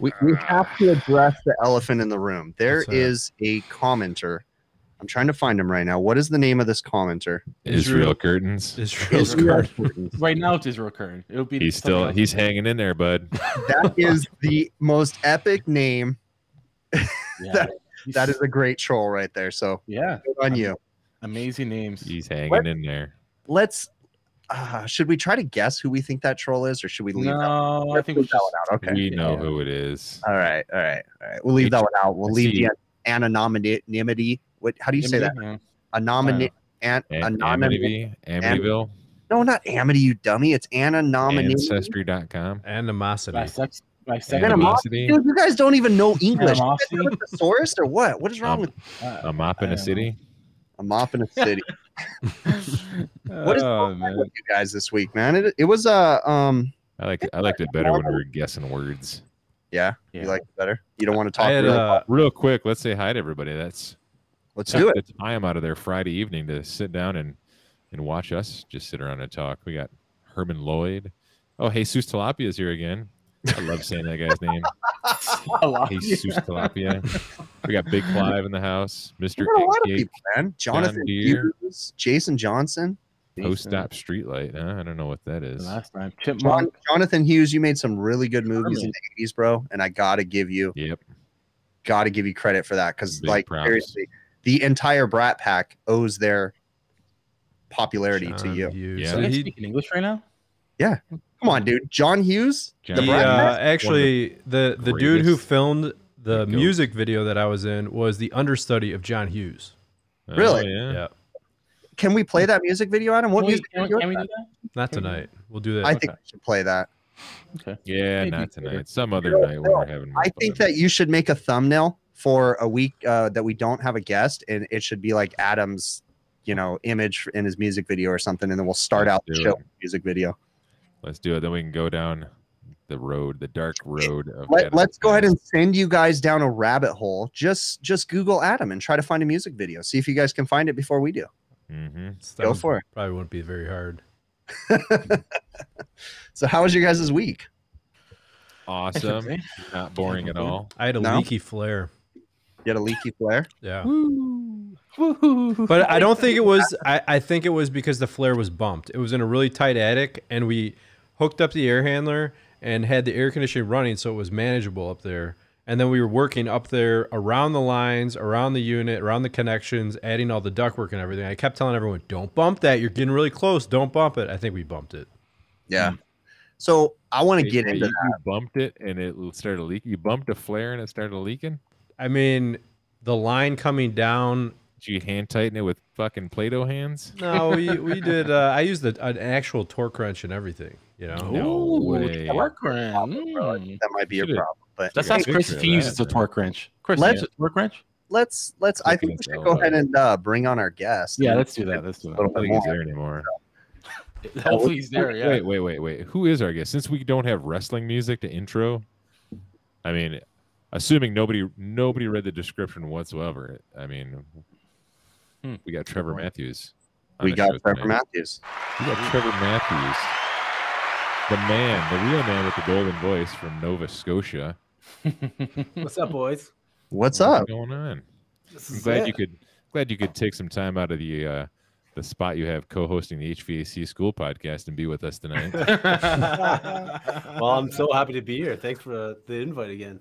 We, we have to address the elephant in the room. There What's that? is a commenter. I'm trying to find him right now. What is the name of this commenter? Israel curtains. Israel Israel Curtains. Right now, it's Israel Curtain. It'll be. He's still else. he's hanging in there, bud. That is the most epic name. Yeah. that- That is a great troll right there. So yeah. good on you. Amazing names. He's hanging What? in there. Let's. Uh, should we try to guess who we think that troll is, or should we leave that? No, I think we Leave should. that one out. Okay. We know Yeah. who it is. All right. All right. All right. We'll leave that one out. We'll I leave see. the anonymity. What? How do you say that? Anonymity. An, anonymity. Amityville, Amityville, No, not Amity, you dummy. It's anonymity. Ancestry.com. Animosity. Bisex- bisexual. Animosity, Dude, you guys don't even know English. You guys Animosity? are a thesaurus or what? What is wrong Um, with Uh, a mop in I a don't city. A mop in a city? What is oh, wrong man. with you guys this week, man? It, it was uh um I like I liked it better when we were guessing words. yeah, Yeah. you like it better. You don't want to talk. Had really- uh, Real quick, let's say hi to everybody. That's Let's do it. the time out of there Friday evening to sit down and and watch us just sit around and talk. We got Herman Lloyd. Oh, Jesus Tilapia is here again. I love saying that guy's name. a. Jesus Tilapia. We got Big Clive in the house. Mister We a lot of people, man. Jonathan Hughes, Jason Johnson, Post Stop Streetlight. Huh? I don't know what that is. The. Last time, John, Jonathan Hughes. You made some really good movies in the '80s, bro, and I gotta give you Yep. gotta give you credit for that because, Big like, props. seriously, the entire Brat Pack owes their popularity to you. Hughes. Yeah. So he, speaking English right now? Come on, dude. John Hughes. John The uh, actually the the dude who filmed the Go. music video that I was in was the understudy of John Hughes. Oh, Really? yeah. Yeah. Can we play that music video, Adam? What Can we, music can, we, video? can we do that? that? Not tonight. We'll do that. I think we should play that. Okay. Yeah, Maybe not tonight. Some other No, night when no, we're having. I think fun. that you should make a thumbnail for a week uh, that we don't have a guest, and it should be like Adam's, you know, image in his music video or something, and then we'll start Let's out the show it. music video. Let's do it. Then we can go down the road, the dark road of. Let, let's go ahead and send you guys down a rabbit hole. Just just Google Adam and try to find a music video. See if you guys can find it before we do. Mhm. That Go for it. Probably wouldn't be very hard. So how was your guys' week? Awesome. Not boring at all. I had a No? leaky flare. You had a leaky flare? Yeah. Woo. But I don't think it was. I, I think it was because the flare was bumped. It was in a really tight attic, and we hooked up the air handler and had the air conditioning running, so it was manageable up there. And then we were working up there around the lines, around the unit, around the connections, adding all the ductwork and everything. I kept telling everyone, "Don't bump that. You're getting really close. Don't bump it." I think we bumped it. Yeah. Mm. So I want to Wait, get wait, into you, that. you bumped it and it started leaking. You bumped a flare and it started leaking. I mean, the line coming down. Did you hand tighten it with fucking Play-Doh hands? No, we, we did. Uh, I used the, an actual torque wrench and everything. You know. No Ooh, way. torque wrench. Mm. That might be your Should've- problem. But That sounds crazy if he uses a torque wrench. Chris, Let's- use a torque wrench? let's let's I think we should go ahead and uh, bring on our guest. Yeah, let's do that. Let's do that. I don't think he's there anymore. Hopefully he's there. Yeah. Wait, wait, wait, wait. Who is our guest? Since we don't have wrestling music to intro, I mean, assuming nobody nobody read the description whatsoever. I mean, Hmm. we got Trevor Matthews. We got Trevor tonight. Matthews. We got Trevor Matthews, the man, the real man with the golden voice from Nova Scotia. What's up, boys? What's What's up? going on? This I'm is glad it. you could glad you could take some time out of the uh, the spot you have co-hosting the HVAC school podcast and be with us tonight. well, I'm so happy to be here. Thanks for the invite again.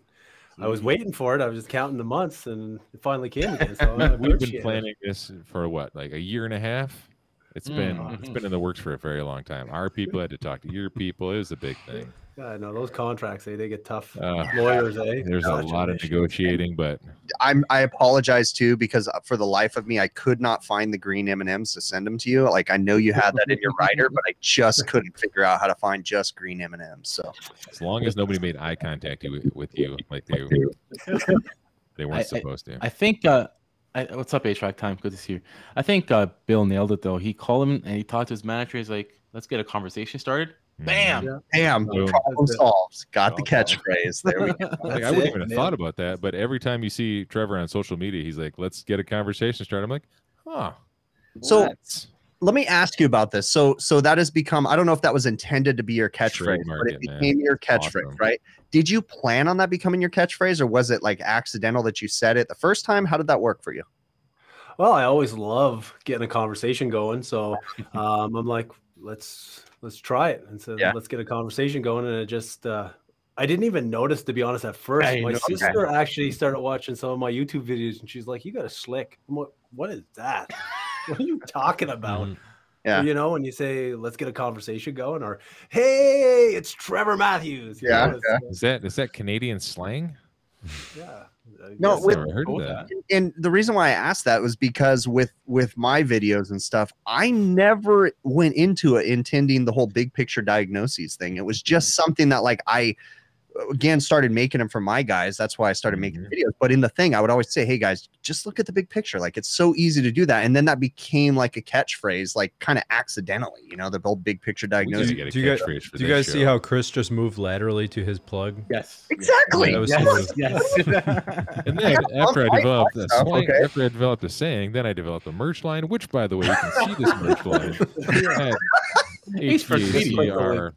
I was waiting for it. I was just counting the months, and it finally came again. So I We've been planning this for what, like a year and a half? It's been Mm. it's been in the works for a very long time. Our people had to talk to your people. It was a big thing. Yeah, no, those contracts, eh, they get tough. Uh, Lawyers, eh? There's a lot of negotiating, but I'm I apologize too because uh, for the life of me I could not find the green M and M's to send them to you. Like I know you had that in your writer, but I just couldn't figure out how to find just green M and M's. So as long as nobody made eye contact you, with you, like they they weren't I- I- supposed to. I think. Uh, I, what's up, HVAC time? Good to see you. I think uh, Bill nailed it though. He called him and he talked to his manager. He's like, "Let's get a conversation started." Bam. Yeah. bam, Boom. problem That's solved. Got the catchphrase. There we go. Like, I wouldn't it, even have thought about that, but every time you see Trevor on social media, he's like, "Let's get a conversation started." I'm like, "Huh." So let's." let me ask you about this. So, so that has become. I don't know if that was intended to be your catchphrase, but it it, man. became your catchphrase, Awesome. right? Did you plan on that becoming your catchphrase, or was it like accidental that you said it the first time? How did that work for you? Well, I always love getting a conversation going, so um, I'm like, let's let's try it, and so Yeah. let's get a conversation going. And it just, uh, I didn't even notice to be honest at first. I my know. sister actually started watching some of my YouTube videos, and she's like, "You got a slick." I'm like, "What is that? what are you talking about?" Mhm. Yeah. You know, when you say, "Let's get a conversation going," or "Hey, it's Trevor Matthews." you Yeah, know, it's, Is that is that Canadian slang? yeah. I No, with- Never heard of that. and the reason why I asked that was because with with my videos and stuff, I never went into it intending the whole big picture diagnoses thing. It was just mm-hmm. something that like I again started making them for my guys. That's why I started making Mhm. videos. But in the thing, I would always say, "Hey guys, just look at the big picture. Like it's so easy to do that." And then that became like a catchphrase, like kind of accidentally, you know, the whole big picture diagnosis. get a do you guys- for Do you this guys see how Chris just moved laterally to his plug? Yes. Exactly. That was Yes. Yes. And then after I developed my a stuff, slang, okay. after I developed a saying, then I developed a merch line, which by the way, you can see this merch line at He's for HVACR.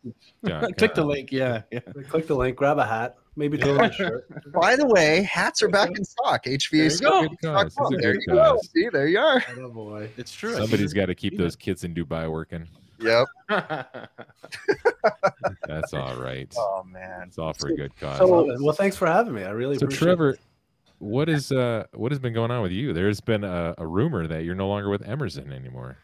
Click the link. Yeah. Yeah. Click the link, grab a hat, maybe throw in a shirt. By the way, hats are back in stock. HVAC. go. Good cause. This is There you go. See, there you are. Oh boy. It's true. Somebody's got to keep those kids in Dubai working. Yep. That's all right. Oh man. It's all for a good cause. So, well, thanks for having me. I really So appreciate Trevor, it. what is uh what has been going on with you? There's been a, a rumor that you're no longer with Emerson anymore.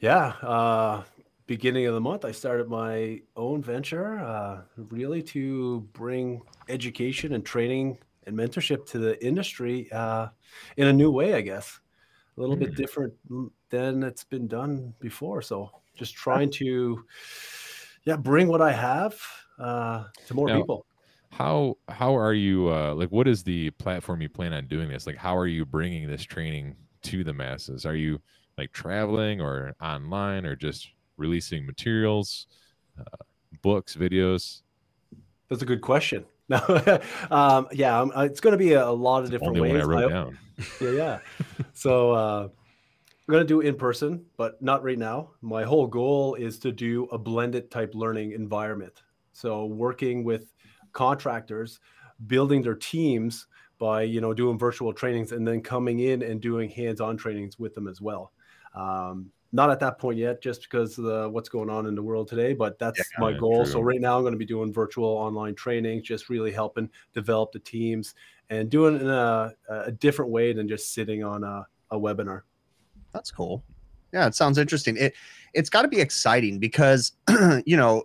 Yeah. Uh, beginning of the month, I started my own venture, uh, really to bring education and training and mentorship to the industry uh, in a new way, I guess. A little bit different than it's been done before. So just trying to, yeah, bring what I have uh, to more Now, people. How how are you uh like what is the platform you plan on doing this? Like how are you bringing this training to the masses? Are you like traveling or online or just releasing materials, uh, books, videos? That's a good question. No, um, yeah, um, uh, it's going to be a, a lot of different Only ways. I wrote I- down. yeah, yeah. So uh, I'm gonna do in person, but not right now. My whole goal is to do a blended type learning environment. So working with contractors, building their teams by you know doing virtual trainings, and then coming in and doing hands-on trainings with them as well. Um, not at that point yet, just because of the, what's going on in the world today. But that's Yeah, my goal. So right now, I'm going to be doing virtual online training, just really helping develop the teams and doing it in a, a different way than just sitting on a, a webinar. That's cool. Yeah, it sounds interesting. It it's got to be exciting because you know,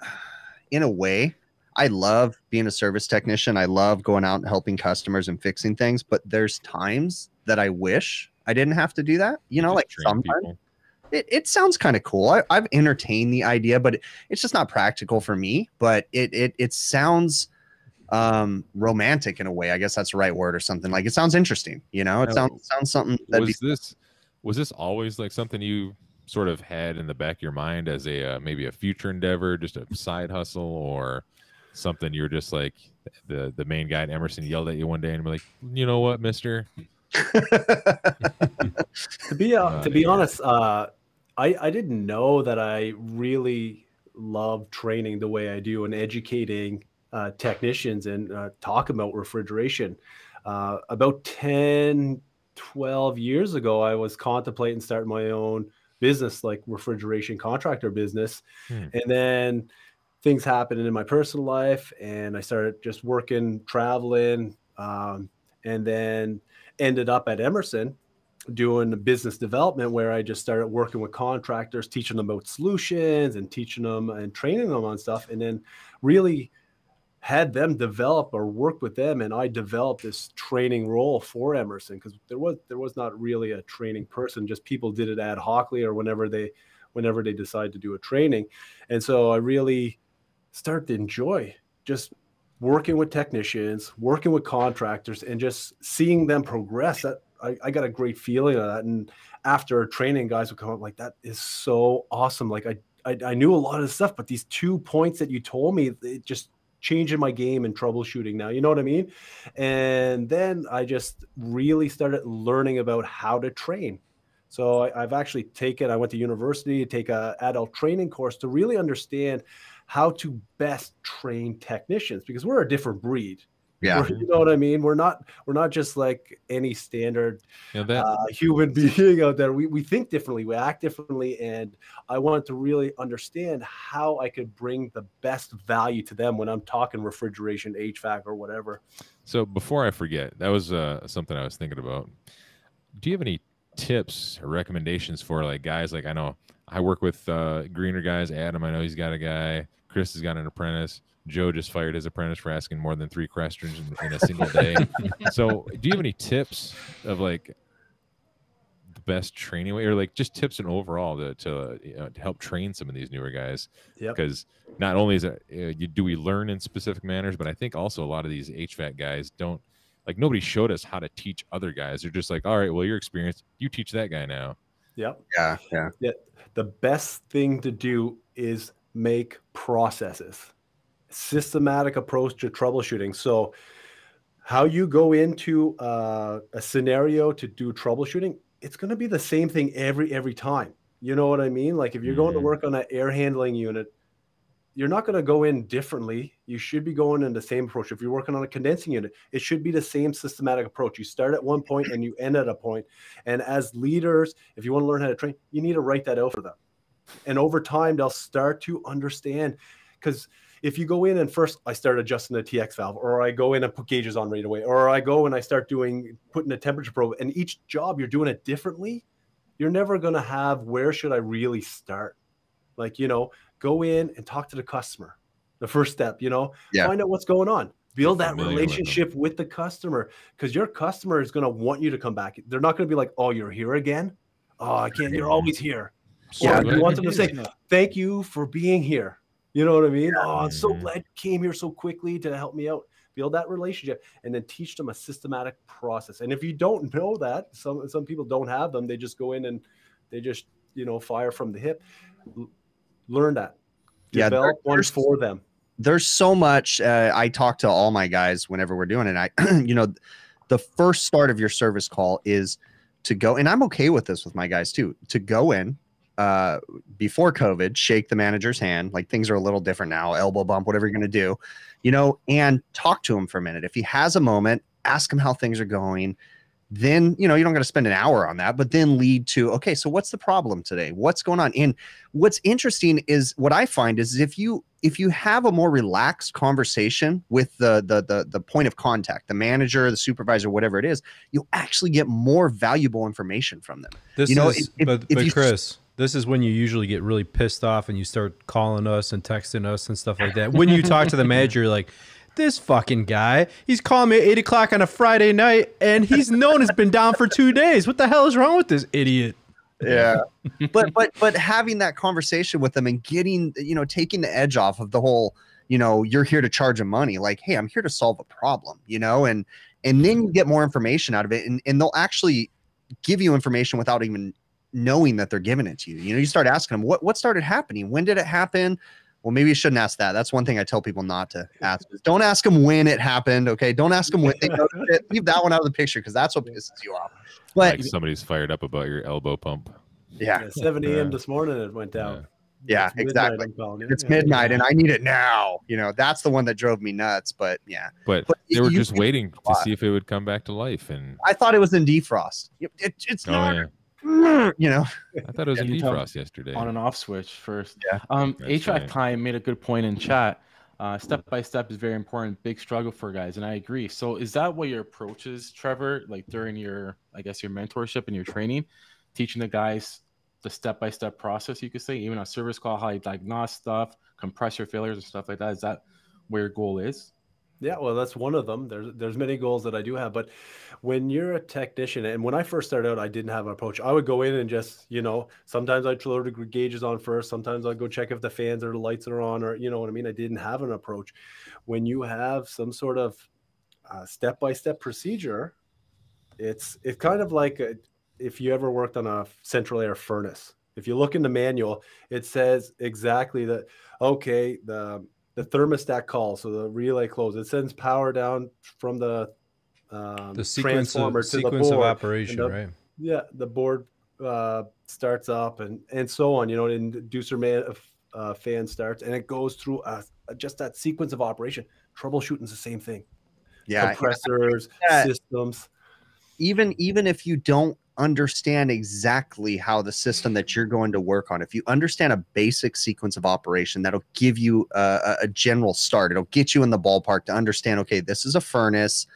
in a way, I love being a service technician. I love going out and helping customers and fixing things, but there's times that I wish I didn't have to do that. You know, Just like sometimes it, it sounds kind of cool. I, I've entertained the idea, but it, it's just not practical for me. But it it it sounds um romantic in a way. I guess that's the right word or something. Like it sounds interesting. You know, it sounds sounds something that was this was this always like something you sort of had in the back of your mind as a uh, maybe a future endeavor, just a side hustle, or something You're just like the the main guy at Emerson yelled at you one day and be like, you know what, Mister? To be uh, Uh, to be honest, uh, I I didn't know that I really love training the way I do and educating uh, technicians and uh, talk about refrigeration. Uh, about 10, 12 years ago, I was contemplating starting my own business, like refrigeration contractor business, Hmm. and then things happened in my personal life, and I started just working, traveling, um, and then ended up at Emerson doing business development where I just started working with contractors, teaching them about solutions and teaching them and training them on stuff, and then really had them develop or work with them. And I developed this training role for Emerson because there was there was not really a training person just people did it ad hocly or whenever they whenever they decide to do a training. And so I really started to enjoy just working with technicians working with contractors and just seeing them progress that I, I got a great feeling of that and after training guys would come up like that is so awesome like I I, I knew a lot of stuff, but these two points that you told me, it just changing my game and troubleshooting now. You know what I mean? And then I just really started learning about how to train. So I, have actually taken. I went to university to take a adult training course to really understand how to best train technicians because we're a different breed. Yeah, We're- you know what I mean. We're not. We're not just like any standard You know, that uh, human being out there. We, we think differently, we act differently. And I wanted to really understand how I could bring the best value to them when I'm talking refrigeration, HVAC, or whatever. So before I forget, that was uh, something I was thinking about. Do you have any tips or recommendations for like guys? Like I know I work with uh, greener guys. Adam, I know he's got a guy. Chris has got an apprentice. Joe just fired his apprentice for asking more than three questions in, in a single day. so, do you have any tips of like the best training way, or like just tips and overall to to, you know, to help train some of these newer guys? Yep. because not only is it uh, you, do we learn in specific manners, but I think also a lot of these HVAC guys don't like nobody showed us how to teach other guys. They're just like, all right, well, you're experienced, you teach that guy now. Yep. yeah, yeah. The best thing to do is make processes, systematic approach to troubleshooting. So, how you go into uh, a scenario to do troubleshooting, it's going to be the same thing every every time. You know what I mean? Like if you're going to Mhm. work on an air handling unit, you're not going to go in differently. You should be going in the same approach. If you're working on a condensing unit, it should be the same systematic approach. You start at one point and you end at a point. And as leaders, if you want to learn how to train, you need to write that out for them. And over time, they'll start to understand. Because if you go in and first I start adjusting the TX valve, or I go in and put gauges on right away, or I go and I start doing putting a temperature probe, and each job you're doing it differently, you're never going to have where should I really start? Like, you know, go in and talk to the customer. The first step, you know, Yeah. find out what's going on. Build that familiar with relationship with the customer because your customer is going to want you to come back. They're not going to be like, "Oh, you're here again." Oh, I can't. You're always here. Yeah, you want them to say, "Thank you for being here." You know what I mean? Oh, I'm so Mhm. glad you came here so quickly to help me out. Build that relationship and then teach them a systematic process. And if you don't know that, some some people don't have them. They just go in and they just you know fire from the hip. Learn that. Yeah, there- one there's- for them. there's so much uh, i talk to all my guys whenever we're doing it i you know the first start of your service call is to go and i'm okay with this with my guys too to go in uh, before covid shake the manager's hand like things are a little different now elbow bump whatever you're going to do you know and talk to him for a minute. If he has a moment ask him how things are going then you know you don't got to spend an hour on that but then lead to okay so what's the problem today? What's going on? And what's interesting is what i find is if you if you have a more relaxed conversation with the the the, the point of contact the manager the supervisor whatever it is you'll actually get more valuable information from them. This You know, is, but, but Chris, this is when you usually get really pissed off and you start calling us and texting us and stuff like that. When you talk to the manager, you're like, this fucking guy, he's calling me at eight o'clock on a Friday night and he's known has been down for two days. What the hell is wrong with this idiot? yeah but but but having that conversation with them and getting you know taking the edge off of the whole you know you're here to charge them money like hey i'm here to solve a problem you know and and then you get more information out of it and, and they'll actually give you information without even knowing that they're giving it to you you know you start asking them what what started happening when did it happen well maybe you shouldn't ask that that's one thing i tell people not to ask don't ask them when it happened okay don't ask them when they noticed it leave that one out of the picture because that's what pisses you off but like somebody's fired up about your elbow pump. yeah Yeah, 7 a.m. Yeah. this morning it went down. Yeah, It's exactly. I'm calling you. it's Yeah. midnight and I need it now. You know, that's the one that drove me nuts. But yeah, But But they were just waiting to see if it would come back to life. And I thought it was in defrost. It, it- it's oh not. Yeah, You know, I thought it was Yeah, in you defrost yesterday. on and off switch first. Yeah. Um, That's HVAC right. time made a good point in chat. Uh, step by step is very important. Big struggle for guys, and I agree. So, is that what your approach is, Trevor? Like during your, I guess, your mentorship and your training, teaching the guys the step by step process, you could say, even on service call, how you diagnose stuff, compressor failures, and stuff like that. Is that where your goal is? Yeah, well, that's one of them. There's there's many goals that I do have, but when you're a technician, and when I first started out, I didn't have an approach. I would go in and just, you know, sometimes I'd throw the gauges on first. Sometimes I'd go check if the fans or the lights are on, or you know what I mean. I didn't have an approach. When you have some sort of step by step procedure, it's it's kind of like a, if you ever worked on a central air furnace. If you look in the manual, it says exactly that. Okay, the the thermostat call, so the relay close. It sends power down from the um, The sequence transformer of to the sequence of board. operation, the- right? Yeah, the board uh, starts up and and so on. You know, and Deucer man uh, fan starts, and it goes through a, just that sequence of operation. Troubleshooting is the same thing. Yeah, compressors, yeah. systems. Even even if you don't understand exactly how the system that you're going to work on, if you understand a basic sequence of operation, that'll give you a, a general start. It'll get you in the ballpark to understand. Okay, this is a furnace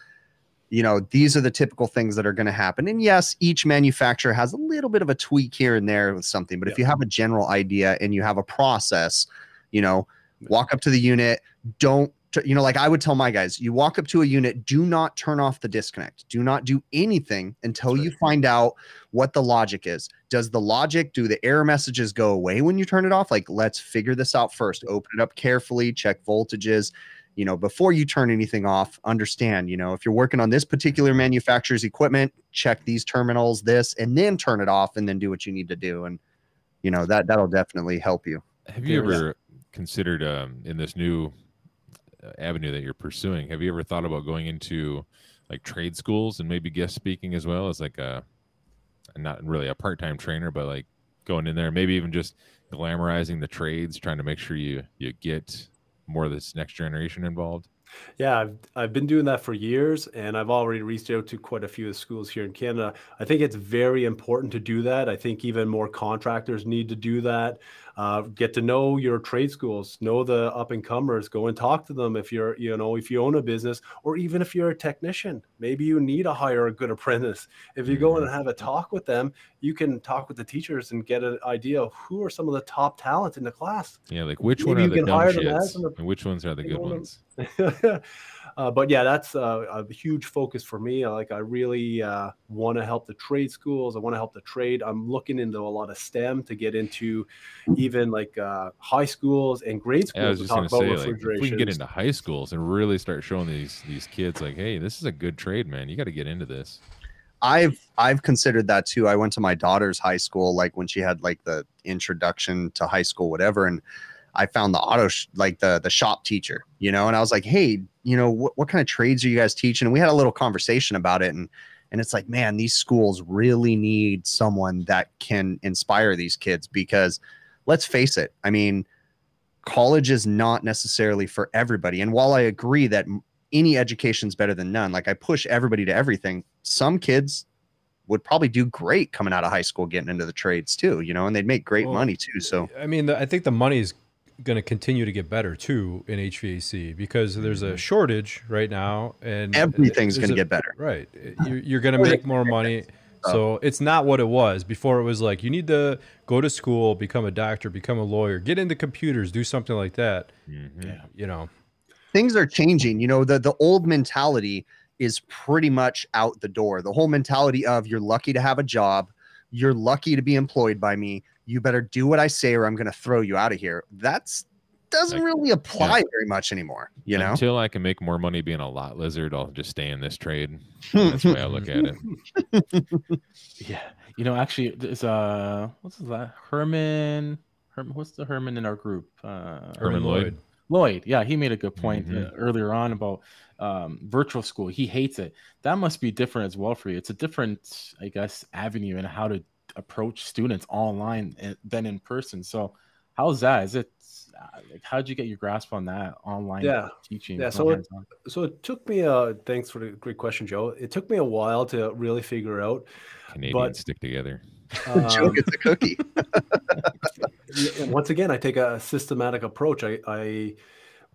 you know these are the typical things that are going to happen and yes each manufacturer has a little bit of a tweak here and there with something but if you have a general idea and you have a process you know walk up to the unit don't you know like i would tell my guys you walk up to a unit do not turn off the disconnect. Do not do anything until you find out what the logic is. Does the logic do the error messages go away when you turn it off? Like let's figure this out first. Open it up carefully check voltages you know before you turn anything off understand you know if you're working on this particular manufacturer's equipment check these terminals this and then turn it off and then do what you need to do. And you know that that'll definitely help you. Have you ever considered um, in this new avenue that you're pursuing have you ever thought about going into like trade schools and maybe guest speaking as well as like a not really a part-time trainer but like going in there maybe even just glamorizing the trades trying to make sure you you get more of this next generation involved? Yeah, I've, I've been doing that for years and I've already reached out to quite a few of the schools here in Canada. I think it's very important to do that. I think even more contractors need to do that uh, get to know your trade schools know the up and comers go and talk to them if you're you know if you own a business or even if you're a technician. Maybe you need to hire a good apprentice. If you go in and mm-hmm. have a talk with them you can talk with the teachers and get an idea of who are some of the top talent in the class. Yeah like which maybe one are the dumb shits and which ones are the good ones uh, but yeah, that's a, a, huge focus for me. Like I really uh, want to help the trade schools. I want to help the trade. I'm looking into a lot of STEM to get into even like uh, high schools and grade schools. Yeah, I was just going to say, like, if we can get into high schools and really start showing these these kids, like, hey, this is a good trade, man. You got to get into this. I've I've considered that too. I went to my daughter's high school, like when she had like the introduction to high school, whatever, and I found the auto sh- like the the shop teacher, you know, and I was like, hey, you know, what what kind of trades are you guys teaching? And we had a little conversation about it, and and it's like, man, these schools really need someone that can inspire these kids because, let's face it, I mean, college is not necessarily for everybody. And while I agree that any education is better than none, like I push everybody to everything, some kids would probably do great coming out of high school getting into the trades too you know and they'd make great well, money too so i mean the, i think the money is going to continue to get better too in HVAC because there's a mm-hmm. shortage right now, and everything's going to get better. Right, you're, you're going to make more money. So it's not what it was before. It was like you need to go to school, become a doctor, become a lawyer, get into computers, do something like that. Mm-hmm. Yeah, you know, things are changing. You know, the the old mentality is pretty much out the door. The whole mentality of you're lucky to have a job, you're lucky to be employed by me you better do what I say or I'm going to throw you out of here. That's doesn't really apply yeah. very much anymore, you know. Until I can make more money being a lot lizard, I'll just stay in this trade. That's the way I look at it. yeah, you know, actually, there's uh, what's that? Herman. Herman, what's the Herman in our group? Uh, Herman Lloyd. Lloyd, yeah, he made a good point mm-hmm. uh, earlier on about um, virtual school. He hates it. That must be different as well for you. It's a different, I guess, avenue and how to approach students online eh, than in person. So, how's that? Is it uh, like how did you get your grasp on that online yeah. teaching? Yeah, so it, so it took me. Uh, thanks for the great question, Joe. It took me a while to really figure out. Canadians but, stick together. Um, Joe gets a cookie. once again, I take a systematic approach. I, I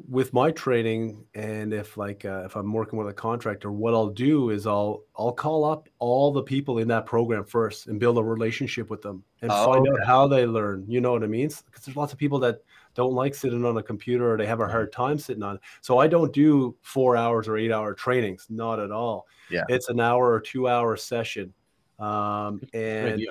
with my training and if like uh, if i'm working with a contractor what i'll do is i'll i'll call up all the people in that program first and build a relationship with them and oh, find okay. out how they learn you know what i mean? Because there's lots of people that don't like sitting on a computer or they have a hard time sitting on so i don't do four hours or eight hour trainings not at all. Yeah. It's an hour or two hour session um, and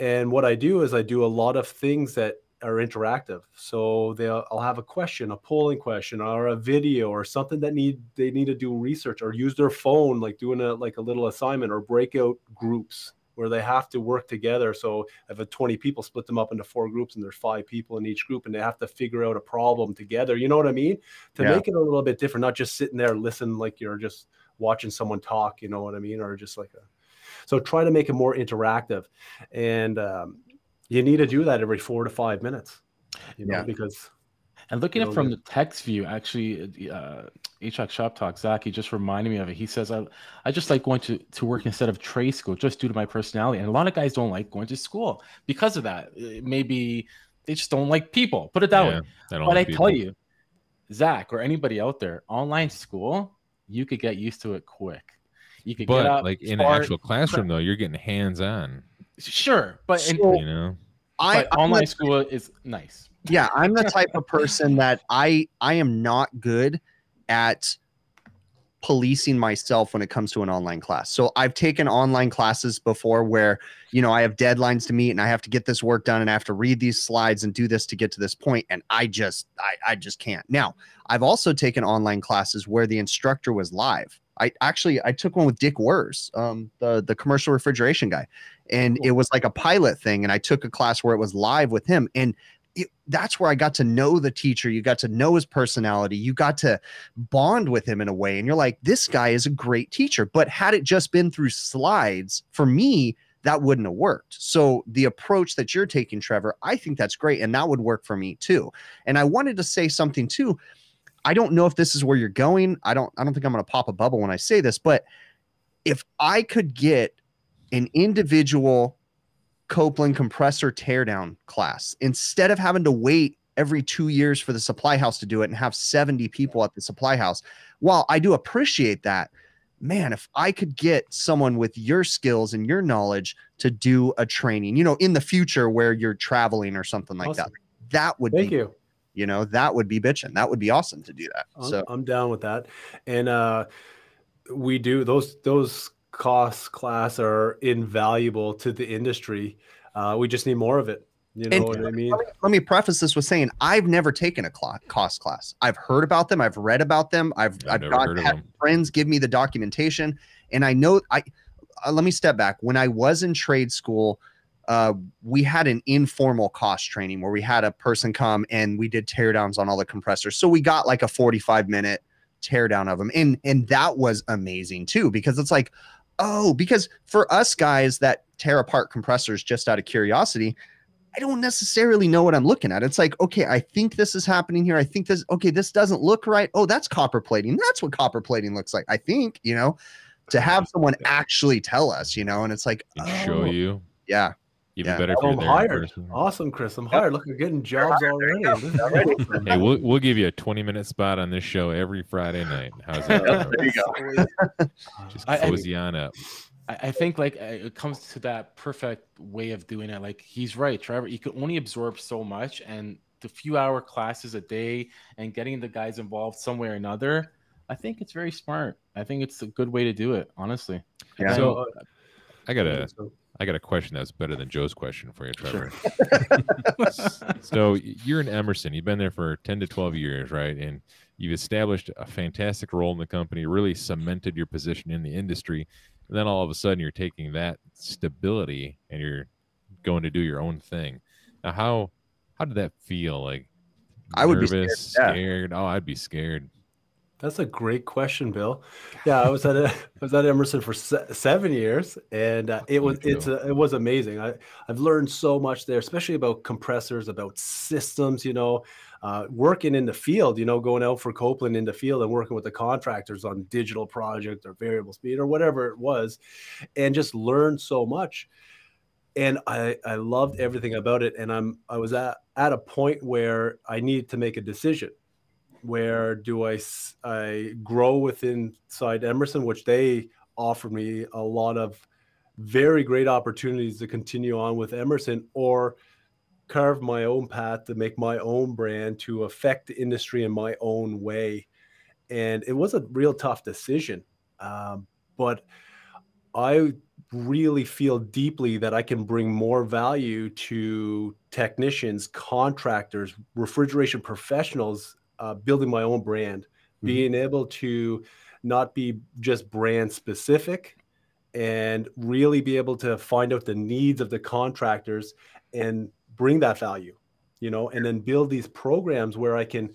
and what i do is i do a lot of things that are interactive. So they'll I'll have a question, a polling question, or a video, or something that need they need to do research or use their phone, like doing a like a little assignment or breakout groups where they have to work together. So if a 20 people split them up into four groups and there's five people in each group and they have to figure out a problem together. You know what I mean? To yeah. make it a little bit different, not just sitting there listen like you're just watching someone talk, you know what I mean? Or just like a So try to make it more interactive, and um, you need to do that every four to five minutes. You know, Yeah. because And looking at know, from the- the text view, actually, uh, HVAC Shop Talk, Zach, he just reminded me of it. He says, I, I just like going to, to work instead of trade school just due to my personality. And a lot of guys don't like going to school because of that. Uh, Maybe they just don't like people, put it that way. Yeah, I don't But I like tell you, Zach or anybody out there, online school, you could get used to it quick. You could get But up, like in an actual classroom though, you're getting hands on. sure, but, in, So- You know, I, but online the- school is nice. yeah, I'm the type of person that I I am not good at policing myself when it comes to an online class. So I've taken online classes before where, you know, I have deadlines to meet and I have to get this work done and I have to read these slides and do this to get to this point and I just I I just can't. Now, I've also taken online classes where the instructor was live. I actually I took one with Dick Wirz, um, the the commercial refrigeration guy, and it was like a pilot thing. And I took a class where it was live with him, and it, that's where I got to know the teacher. You got to know his personality. You got to bond with him in a way. And you're like, this guy is a great teacher. But had it just been through slides, for me, that wouldn't have worked. So the approach that you're taking, Trevor, I think that's great. And that would work for me too. And I wanted to say something too. I don't know if this is where you're going. I don't, I don't think I'm going to pop a bubble when I say this, but if I could get an individual Copeland compressor teardown class instead of having to wait every two years for the supply house to do it and have 70 people at the supply house. While I do appreciate that, man, if I could get someone with your skills and your knowledge to do a training, you know, in the future where you're traveling or something like that, Awesome. that would be thank be, you. You know, that would be bitching. That would be awesome to do that. I'm, So I'm down with that. And uh, we do those those cost class are invaluable to the industry. Uh, we just need more of it. You know And- what I mean? let me, let me preface this with saying I've never taken a cla- cost class. I've heard about them. I've read about them. I've I've I've, got had friends give me the documentation, and I know I. Uh, let me step back. When I was in trade school, uh, we had an informal cost training where we had a person come and we did teardowns on all the compressors. So we got like a forty-five minute teardown of them, and and that was amazing too because it's like, oh, because for us guys that tear apart compressors just out of curiosity, I don't necessarily know what I'm looking at. It's like, okay, I think this is happening here. I think this, okay, this doesn't look right. Oh, that's copper plating. That's what copper plating looks like. I think, you know, to have someone actually tell us, you know, and it's like, and show oh, you. yeah, Even Yeah. better if Oh, you're I'm there hired. Awesome, Chris. I'm hired. Look, we're getting jobs already. This awesome. Hey, we'll we'll give you a 20 minute spot on this show every Friday night. How's that? Yeah, there you go. Just I- I- on up. I, I think like uh, it comes to that perfect way of doing it. Like he's right, Trevor. You can only absorb so much, and the few hour classes a day and getting the guys involved some way or another. I think it's very smart. I think it's a good way to do it, honestly. Yeah. So I got a So- I got a question that's better than Joe's question for you, Sure. Trevor. so you're in Emerson. You've been there for 10 to 12 years, right? And you've established a fantastic role in the company, really cemented your position in the industry. And then all of a sudden you're taking that stability and you're going to do your own thing. Now how how did that feel? Like I would be scared, scared. Oh, I'd be scared. That's a great question, Bill. Yeah, I was at a, I was at Emerson for se- seven years, and uh, it was it's a, it was amazing. I I've learned so much there, especially about compressors, about systems. You know, uh, working in the field. You know, going out for Copeland in the field and working with the contractors on digital project or variable speed or whatever it was, and just learned so much. And I I loved everything about it. And I'm I was at at a point where I needed to make a decision where do I grow within inside Emerson, which they offered me a lot of very great opportunities to continue on with Emerson, or carve my own path to make my own brand to affect the industry in my own way. And it was a real tough decision, um, but I really feel deeply that I can bring more value to technicians, contractors, refrigeration professionals, uh, building my own brand, being able to not be just brand specific and really be able to find out the needs of the contractors and bring that value, you know, and then build these programs where I can.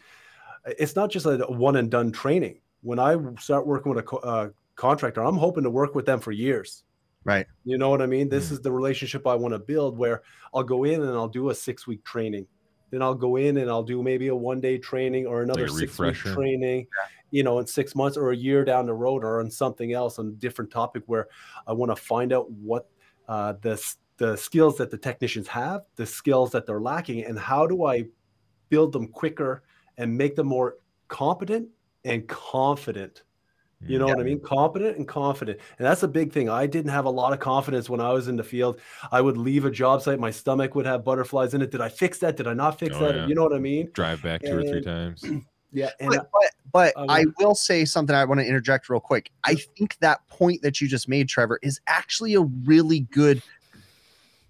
It's not just a one and done training. When I start working with a co- uh, contractor, I'm hoping to work with them for years Right. You know what I mean? This Mm. is the relationship I want to build where I'll go in and I'll do a six week training. Then I'll go in and I'll do maybe a one day training or another a six week training, you know, in six months or a year down the road or on something else on a different topic where I want to find out what uh, the, the skills that the technicians have, the skills that they're lacking, and how do I build them quicker and make them more competent and confident. You know what I mean? Competent and confident. And that's a big thing. I didn't have a lot of confidence when I was in the field. I would leave a job site, my stomach would have butterflies in it. Did I fix that? Did I not fix Oh, that? yeah. You know what I mean? drive back two or three times. Yeah. And but but, but I I will say something I want to interject real quick. I think that point that you just made, Trevor, is actually a really good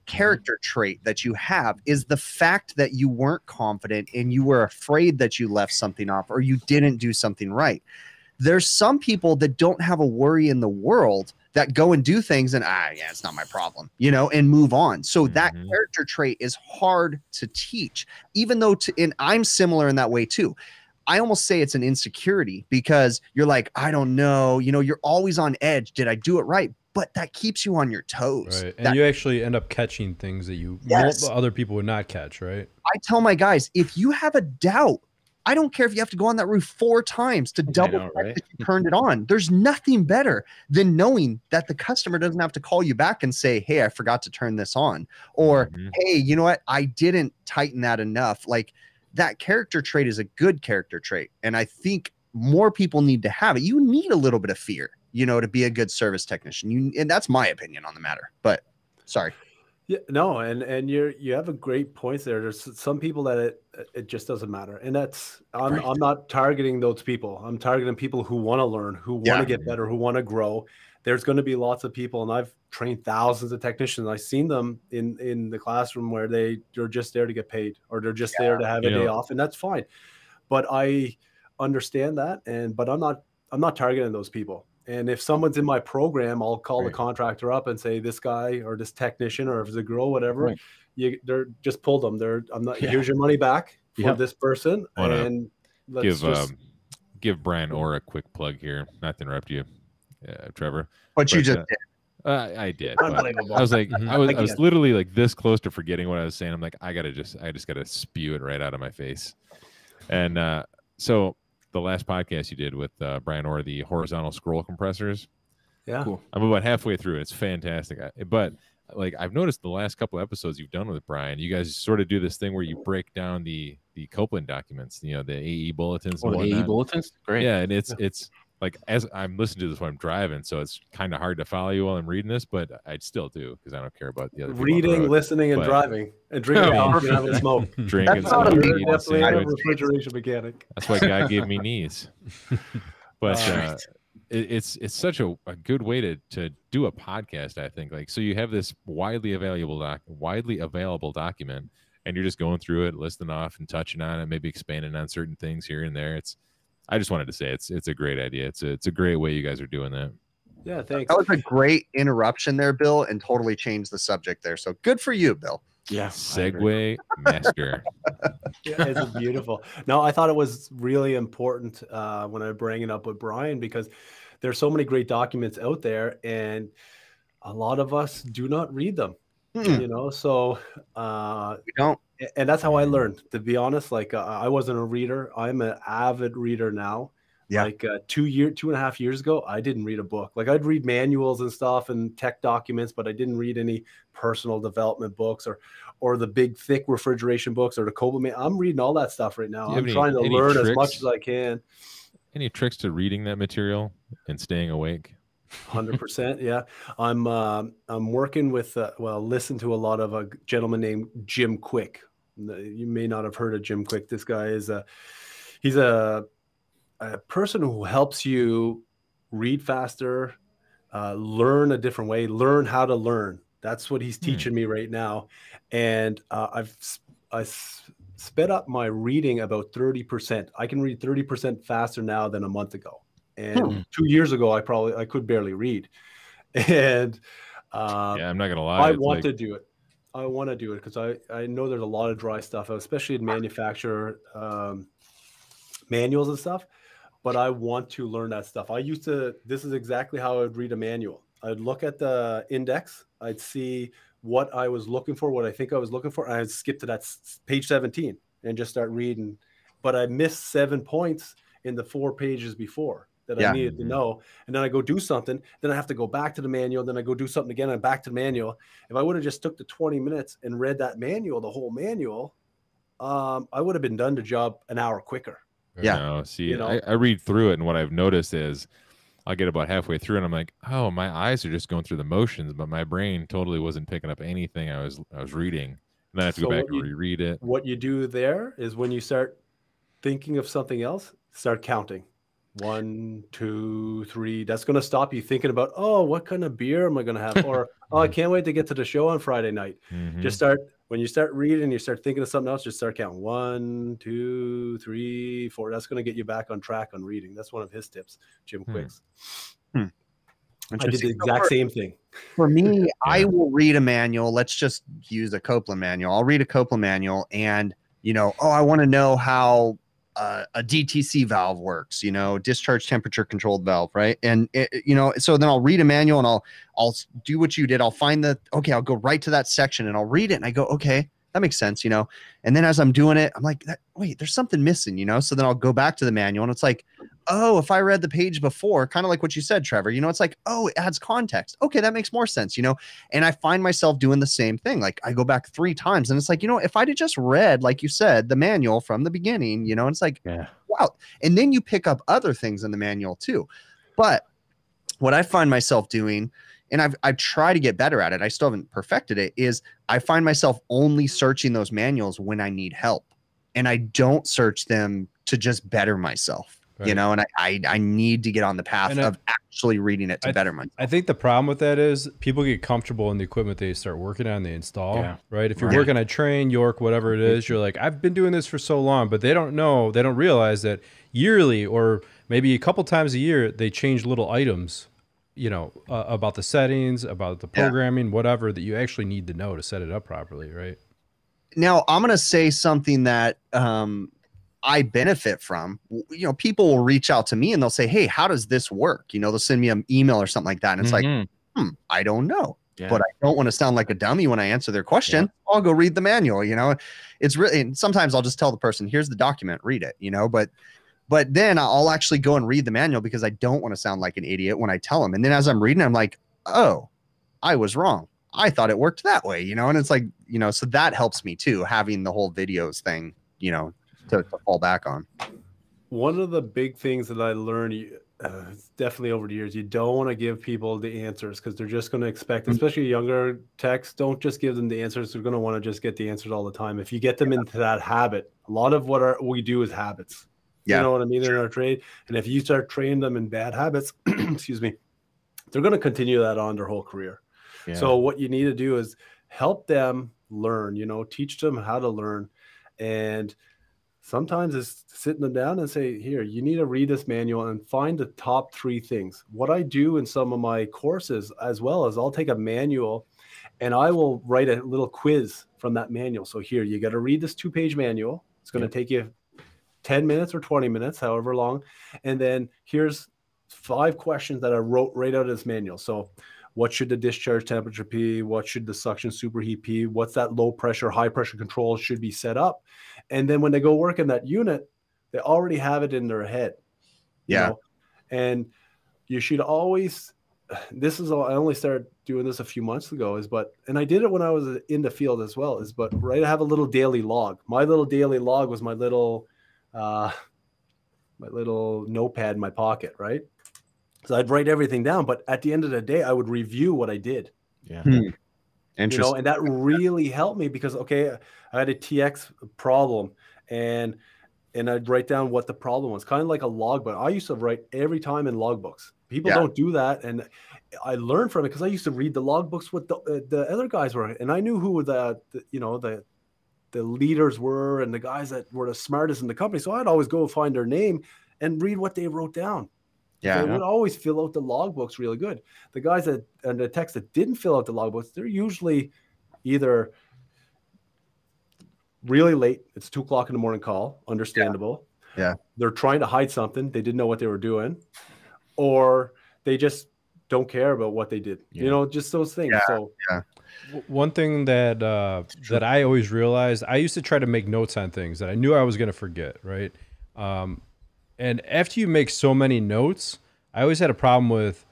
character trait that you have is the fact that you weren't confident and you were afraid that you left something off or you didn't do something right. There's some people that don't have a worry in the world that go and do things and ah yeah it's not my problem you know and move on so that Mhm. character trait is hard to teach even though to and i'm similar in that way too I almost say it's an insecurity because you're like, I don't know, you know, you're always on edge. Did I do it right? But that keeps you on your toes. Right. And That- you actually end up catching things that you Yes. other people would not catch, right? I tell my guys, if you have a doubt, I don't care if you have to go on that roof four times to double know, right? that you turned it on. There's nothing better than knowing that the customer doesn't have to call you back and say, Hey, I forgot to turn this on. Or Mhm. hey, you know what? I didn't tighten that enough. Like that character trait is a good character trait. And I think more people need to have it. You need a little bit of fear, you know, to be a good service technician. You and that's my opinion on the matter. But sorry. Yeah, no, and and you're you have a great points there. There's some people that it it just doesn't matter, and that's I'm Right. I'm not targeting those people. I'm targeting people who want to learn, who want to Yeah. get better, who want to grow. There's going to be lots of people, and I've trained thousands of technicians. I've seen them in in the classroom where they they're just there to get paid, or they're just there to have a You day off, and that's fine. But I understand that, and but I'm not I'm not targeting those people. And if someone's in my program, I'll call the contractor up and say, "This guy or this technician, or if it's a girl, whatever, Right. you they're just pull them. They're I'm not. Yeah. Here's your money back for Yeah. this person, Wanna and let's give just um, give Bryan Orr a quick plug here. Not to interrupt you, uh, Trevor. But you just uh, did. Uh, I did. I was like. I was, I was literally like this close to forgetting what I was saying. I'm like, I gotta just, I just gotta spew it right out of my face. And uh, so the last podcast you did with uh, Bryan Orr, the horizontal scroll compressors, yeah. Cool. I'm about halfway through. It's fantastic. I- But like I've noticed the last couple episodes you've done with Bryan, you guys sort of do this thing where you break down the the Copeland documents, you know, the AE bulletins. Or and the AE bulletins? Great. Yeah, and it's it's like as I'm listening to this when I'm driving, so it's kind of hard to follow you while I'm reading this, but I still do because I don't care about the other people on the Reading, road. listening, and but- driving, and drinking Oh, coffee and smoke. drinking That's not a some big You're eating deal. definitely a sandwich. refrigeration mechanic. That's why God gave me knees. But uh, right. it, it's it's such a, a good way to to do a podcast. I think like so you have this widely available doc widely available document, and you're just going through it, listing off and touching on it, maybe expanding on certain things here and there. It's I just wanted to say it's it's a great idea. It's a, it's a great way you guys are doing that. Yeah, thanks. That was a great interruption there, Bill, and totally changed the subject there. So good for you, Bill. Yeah. I agree. Segue master. yeah, it's beautiful. No, I thought it was really important uh, when I bring it up with Bryan because there's so many great documents out there, and a lot of us do not read them. Hmm, You know, so uh, we don't. and that's how I learned. To be honest, like uh, I wasn't a reader. I'm an avid reader now. Yeah. Like uh, two year, two and a half years ago, I didn't read a book. Like I'd read manuals and stuff and tech documents, but I didn't read any personal development books or, or the big thick refrigeration books or the Copeland. I'm reading all that stuff right now. Do you have I'm any- trying to any learn as much as I can. Any tricks to reading that material and staying awake? Hundred percent, yeah. I'm um, I'm working with uh, well, listen to a lot of a gentleman named Jim Kwik. You may not have heard of Jim Kwik. This guy is a he's a a person who helps you read faster, uh, learn a different way, learn how to learn. That's what he's Hmm. teaching me right now, and uh, I've I sped up my reading about thirty percent. I can read thirty percent faster now than a month ago and Hmm. two years ago i probably i could barely read and um, yeah, I'm not gonna lie. i want like- to do it i want to do it because i i know there's a lot of dry stuff especially in manufacturer um, manuals and stuff but i want to learn that stuff i used to this is exactly how i would read a manual I'd look at the index, I'd see what I was looking for, what I think I was looking for, and I'd skip to that page 17 and just start reading. But I missed seven points in the four pages before that Yeah. I needed to know. And then I go do something, then I have to go back to the manual, then I go do something again I'm back to the manual. If I would have just took the 20 minutes and read that manual, the whole manual, um, I would have been done the job an hour quicker. Yeah. No, see, You know? I, I read through it, and what I've noticed is I'll get about halfway through, and I'm like, oh, my eyes are just going through the motions, but my brain totally wasn't picking up anything I was I was reading. And then I have to So go back what and you- reread it. What you do there is when you start thinking of something else, start counting. One, two, three. That's going to stop you thinking about, oh, what kind of beer am I going to have? Or, oh, I can't wait to get to the show on Friday night. Mhm. Just start, when you start reading, you start thinking of something else, just start counting. One, two, three, four. That's going to get you back on track on reading. That's one of his tips, Jim Hmm. Kwik's. I did the Interesting. exact same thing. For me, I will read a manual. Let's just use a Copeland manual. I'll read a Copeland manual and, you know, oh, I want to know how uh, a DTC valve works, you know, discharge temperature controlled valve, right? And, it, it- you know, so then I'll read a manual and I'll, I'll do what you did. I'll find the, okay, I'll go right to that section and I'll read it and I go, okay, that makes sense, you know? And then as I'm doing it, I'm like, that, wait, there's something missing, you know? So then I'll go back to the manual and it's like, oh, if I read the page before, kind of like what you said, Trevor, you know, it's like, oh, it adds context. Okay, that makes more sense, you know? And I find myself doing the same thing. Like I go back three times and it's like, you know, if I'd have just read, like you said, the manual from the beginning, you know, it's like, Yeah. wow. And then you pick up other things in the manual too. But what I find myself doing, and I've I've tried to get better at it, I still haven't perfected it, is I find myself only searching those manuals when I need help. And I don't search them to just better myself. You know, and I, I I need to get on the path And I- of actually reading it to I- better myself. I think the problem with that is people get comfortable in the equipment they start working on, they install, Yeah. right? If you're Right. working on Trane, York, whatever it is, you're like, I've been doing this for so long, but they don't know, they don't realize that yearly or maybe a couple times a year, they change little items, you know, uh, about the settings, about the Yeah. programming, whatever that you actually need to know to set it up properly, right? now i'm going to say something that um i benefit from you know people will reach out to me and they'll say hey how does this work? You know they'll send me an email or something like that and it's like Mhm. hmm, i don't know Yeah. but i don't want to sound like a dummy when i answer their question. I'll go read the manual you know? It's really and sometimes i'll just tell the person here's the document read it you know? But but then i'll actually go and read the manual because i don't want to sound like an idiot when i tell them and then as i'm reading i'm like oh i was wrong. I thought it worked that way you know? And it's like you know so that helps me too having the whole videos thing you know to, to fall back on One of the big things that I learned, uh, it's definitely over the years, you don't want to give people the answers because they're just going to expect, Mm. especially younger techs, don't just give them the answers. They're going to want to just get the answers all the time. If you get them into that habit, a lot of what our, we do is habits. Yeah, You know what I mean? In our trade. And if you start training them in bad habits, excuse me, they're going to continue that on their whole career. Yeah. So what you need to do is help them learn, you know, teach them how to learn. And sometimes it's sitting them down and say, here, you need to read this manual and find the top three things. What I do in some of my courses as well is I'll take a manual and I will write a little quiz from that manual. So here, you got to read this two page manual. It's going to take you 10 minutes or 20 minutes, however long. And then here's five questions that I wrote right out of this manual. So what should the discharge temperature be? What should the suction superheat be? What's that low pressure, high pressure control should be set up? And then when they go work in that unit, they already have it in their head. you Yeah. know? And you should always, this is, all I only started doing this a few months ago, is but, and I did it when I was in the field as well, is but, right, I have a little daily log. My little daily log was my little, uh, my little notepad in my pocket, right? So I'd write everything down, but at the end of the day, I would review what I did. yeah. You interesting know, and that really helped me because okay, I had a TX problem and and I'd write down what the problem was, kind of like a log logbook. I used to write every time in logbooks. People Yeah. don't do that, and I learned from it because I used to read the logbooks what the uh, the other guys were, and I knew who the, the you know the the leaders were and the guys that were the smartest in the company. So I'd always go find their name and read what they wrote down. Yeah They would always fill out the logbooks really good. The guys that and the techs that didn't fill out the logbooks, they're usually either really late. It's two o'clock in the morning call, understandable. Yeah. They're trying to hide something. They didn't know what they were doing. Or they just don't care about what they did. You know, just those things. Yeah. So W- One thing that uh, that I always realized, I used to try to make notes on things that I knew I was going to forget, right? Um, and after you make so many notes, I always had a problem with.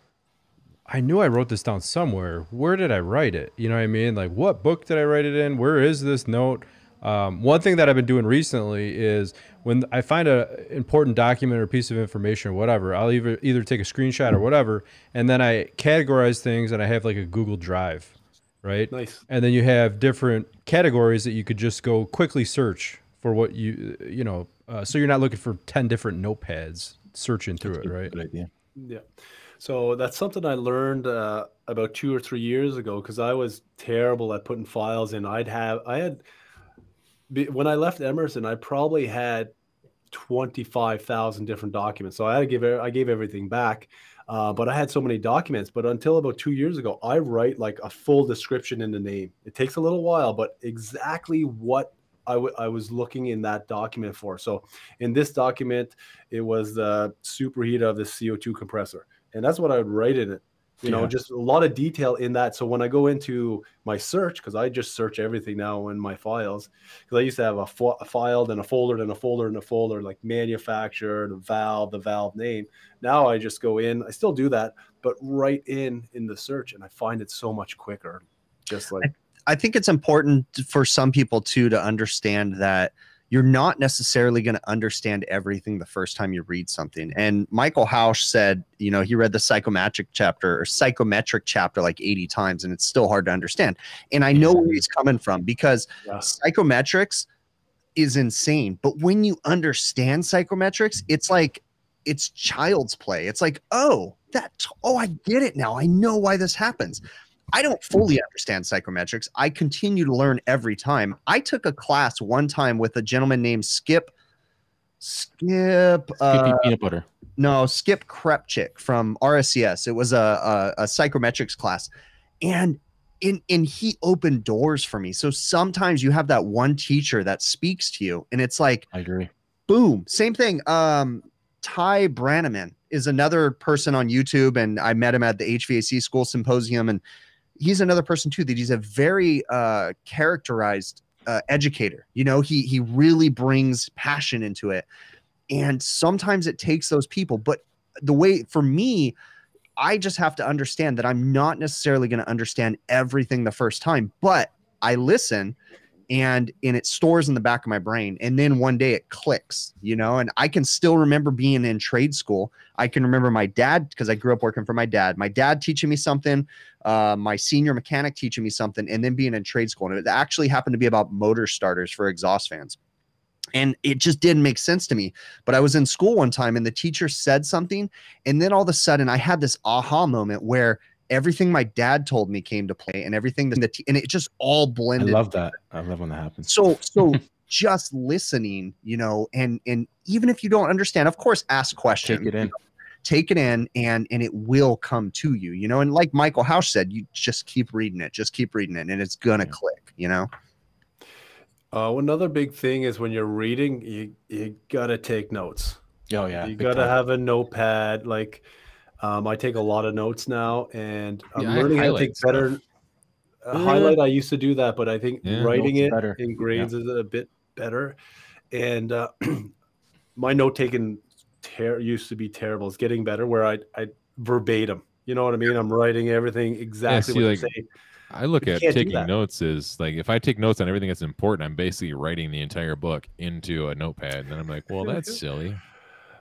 I knew I wrote this down somewhere. Where did I write it? You know what I mean? Like, what book did I write it in? Where is this note? Um, one thing that I've been doing recently is when I find a important document or piece of information or whatever, I'll either either take a screenshot or whatever, and then I categorize things and I have like a Google Drive, right? nice. and then you have different categories that you could just go quickly search for what you you know uh, so you're not looking for 10 different notepads searching through it right Good idea. Yeah. So that's something I learned uh, about two or three years ago because I was terrible at putting files in. I'd have, I had, when I left Emerson, I probably had 25,000 different documents. So I had to give, I gave everything back. Uh, but I had so many documents. But until about two years ago, I write like a full description in the name. It takes a little while, but exactly what I, w- I was looking in that document for. So in this document, it was the superheat of the CO2 compressor. And that's what I would write in it. You know, just a lot of detail in that. So when I go into my search, because I just search everything now in my files, because I used to have a, fo- a file, then a folder, then a folder, and a folder like manufacturer, the valve, the valve name. Now I just go in. I still do that, but right in in the search, and I find it so much quicker. Just like I think it's important for some people too to understand that you're not necessarily going to understand everything the first time you read something. And Michael Housh said, you know, he read the psychometric chapter or psychometric chapter like 80 times and it's still hard to understand. And I know where he's coming from because Yeah. psychometrics is insane. But when you understand psychometrics, it's like it's child's play. It's like, oh, that oh, I get it now. I know why this happens. I don't fully understand psychometrics. I continue to learn every time. I took a class one time with a gentleman named Skip Skip uh, peanut butter. no, Skip Krepchik from RSES. It was a, a, a psychometrics class. And in in he opened doors for me. So sometimes you have that one teacher that speaks to you, and it's like I agree. boom. Same thing. Um, Ty Branaman is another person on YouTube, and I met him at the HVAC school symposium, and he's another person too that he's a very uh, characterized uh, educator. You know, he he really brings passion into it, and sometimes it takes those people. But the way for me, I just have to understand that I'm not necessarily going to understand everything the first time, but I listen and and it stores in the back of my brain. And then one day it clicks you know and i can still remember being in trade school. I can remember my dad because i grew up working for my dad my dad teaching me something uh, my senior mechanic teaching me something and then being in trade school. And it actually happened to be about motor starters for exhaust fans. And it just didn't make sense to me. But i was in school one time and the teacher said something and then all of a sudden i had this aha moment where everything my dad told me came to play and everything that the te- and it just all blended. I love that. I love when that happens. so so just listening you know and and even if you don't understand of course ask questions Take it in. take it in and and it will come to you you know and like Michael Housh said you just keep reading it just keep reading it and it's gonna Yeah. click you know uh, another big thing is when you're reading, you you gotta take notes. Oh yeah. you gotta time. have a notepad. Like, um, I take a lot of notes now, and I'm Yeah, learning how to take better. Uh, Yeah. Highlight. I used to do that, but I think Yeah. writing it better. in grades is a bit better. And uh, my note taking ter- used to be terrible. It's getting better where I I verbatim. You know what I mean? I'm writing everything exactly see, what like, say. I look You at taking notes as like if I take notes on everything that's important, I'm basically writing the entire book into a notepad, and then I'm like, well, that's silly.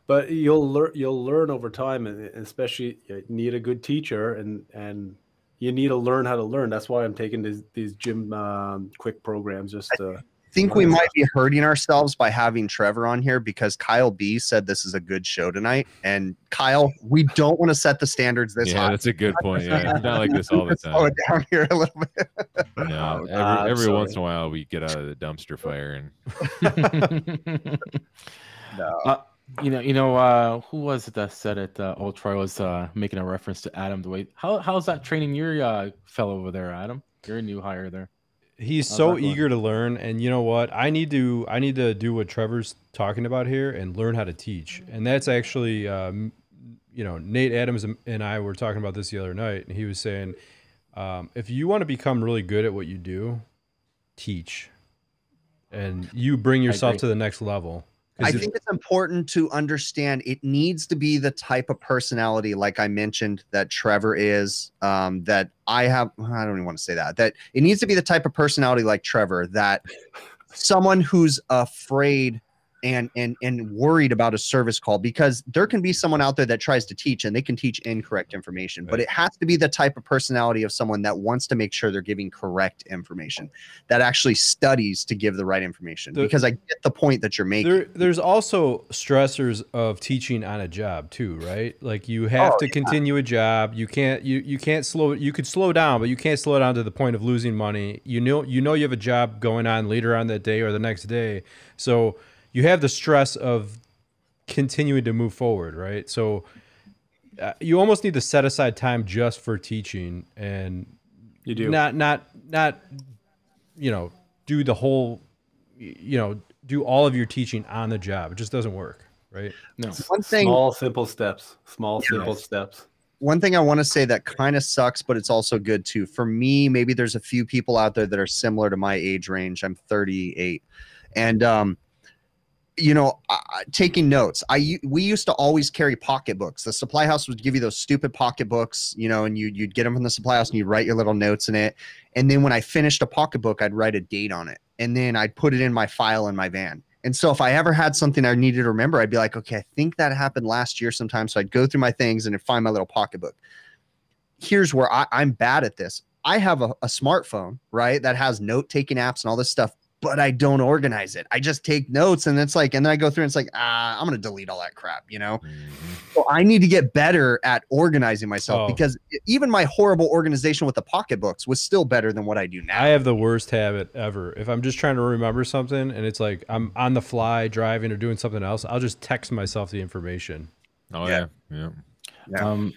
But you'll learn you'll learn over time and and especially you need a good teacher and and you need to learn how to learn that's why i'm taking these these Jim um, Kwik programs just to I think we might be hurting ourselves by having Trevor on here because Kyle B said this is a good show tonight. And Kyle, we don't want to set the standards this yeah, high. that's a good point. Yeah, it's not like this all the Let's slow it down here a little bit. No, Oh, every, every once in a while we get out of the dumpster fire and no. You know, you know, uh, who was it that said it? Uh, Old Troy was uh, making a reference to Adam Dwight. How how's that training your uh, fellow over there, Adam? You're a new hire there. He's How's so eager to learn, and you know what? I need to I need to do what Trevor's talking about here and learn how to teach, and that's actually, um, you know, Nate Adams and I were talking about this the other night, and he was saying, um, if you want to become really good at what you do, teach, and you bring yourself to the next level. I think it's important to understand it needs to be the type of personality, like I mentioned, that Trevor is, um, that I have. I don't even want to say that. That it needs to be the type of personality like Trevor that someone who's afraid and and and worried about a service call because there can be someone out there that tries to teach and they can teach incorrect information right. but it has to be the type of personality of someone that wants to make sure they're giving correct information that actually studies to give the right information because i get the point that you're making. there, there's also stressors of teaching on a job too right? Like you have oh, to yeah. continue a job. You can't you you can't slow you could slow down but you can't slow down to the point of losing money. You know you know you have a job going on later on that day or the next day. So you have the stress of continuing to move forward, right? So uh, you almost need to set aside time just for teaching and you do not not not you know do the whole you know do all of your teaching on the job. It just doesn't work, right? No. One thing small simple steps. Small simple steps one thing I want to say that kind of sucks, but it's also good too. For me, maybe there's a few people out there that are similar to my age range. I'm 38, and um, you know, uh, taking notes. I we used to always carry pocketbooks. The supply house would give you those stupid pocketbooks, you know, and you you'd get them from the supply house and you'd write your little notes in it. And then when I finished a pocketbook, I'd write a date on it, and then I'd put it in my file in my van. And so if I ever had something I needed to remember, I'd be like, okay, I think that happened last year sometime. So I'd go through my things and find my little pocketbook. Here's where I, I'm bad at this. I have a, a smartphone, right, that has note taking apps and all this stuff but I don't organize it. I just take notes and it's like, and then I go through and it's like, ah, I'm going to delete all that crap, you know? Mm-hmm. So I need to get better at organizing myself oh. because even my horrible organization with the pocketbooks was still better than what I do now. I have the worst habit ever. If I'm just trying to remember something and it's like I'm on the fly driving or doing something else, I'll just text myself the information. Oh, yeah. Yeah. yeah. yeah. Um,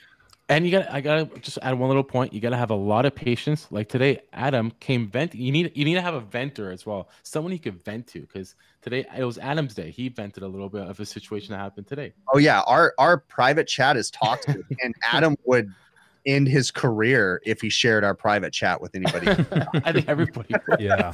and you got I gotta just add one little point. You gotta have a lot of patience. Like today, Adam came vent. You need you need to have a venter as well, someone you could vent to. Because today it was Adam's day. He vented a little bit of a situation that happened today. Oh yeah, our our private chat is toxic, and Adam would end his career if he shared our private chat with anybody. I think everybody. yeah.